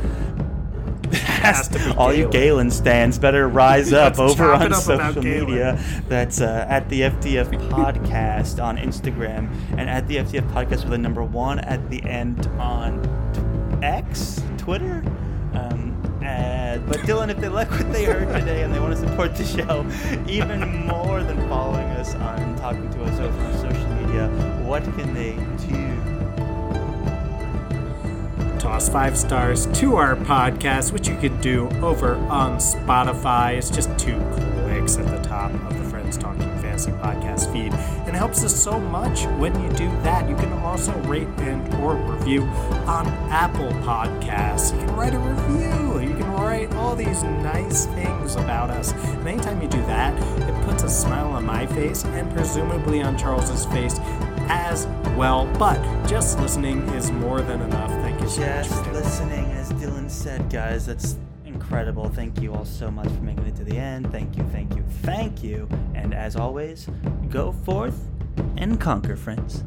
has to be all you Galen. Stands better rise *laughs* up over on up social media. That's uh, at the FTF Podcast on Instagram and at the FTF Podcast with a number one at the end on t- X, Twitter. Um, uh, but Dylan, if they like what they heard today and they want to support the show even more than following us on talking to us over on social media, what can they do? Toss five stars to our podcast, which you can do over on Spotify. It's just two clicks at the top of the Friends Talking Fantasy podcast feed, and it helps us so much when you do that. You can also rate and or review on Apple Podcasts. You can write a review. You can write all these nice things about us. And anytime you do that, it puts a smile on my face and presumably on Charles's face as well. But just listening is more than enough. Thank you so much. Just listening, as Dylan said, guys. That's incredible. Thank you all so much for making it to the end. Thank you, thank you, thank you. And as always, go forth and conquer, friends.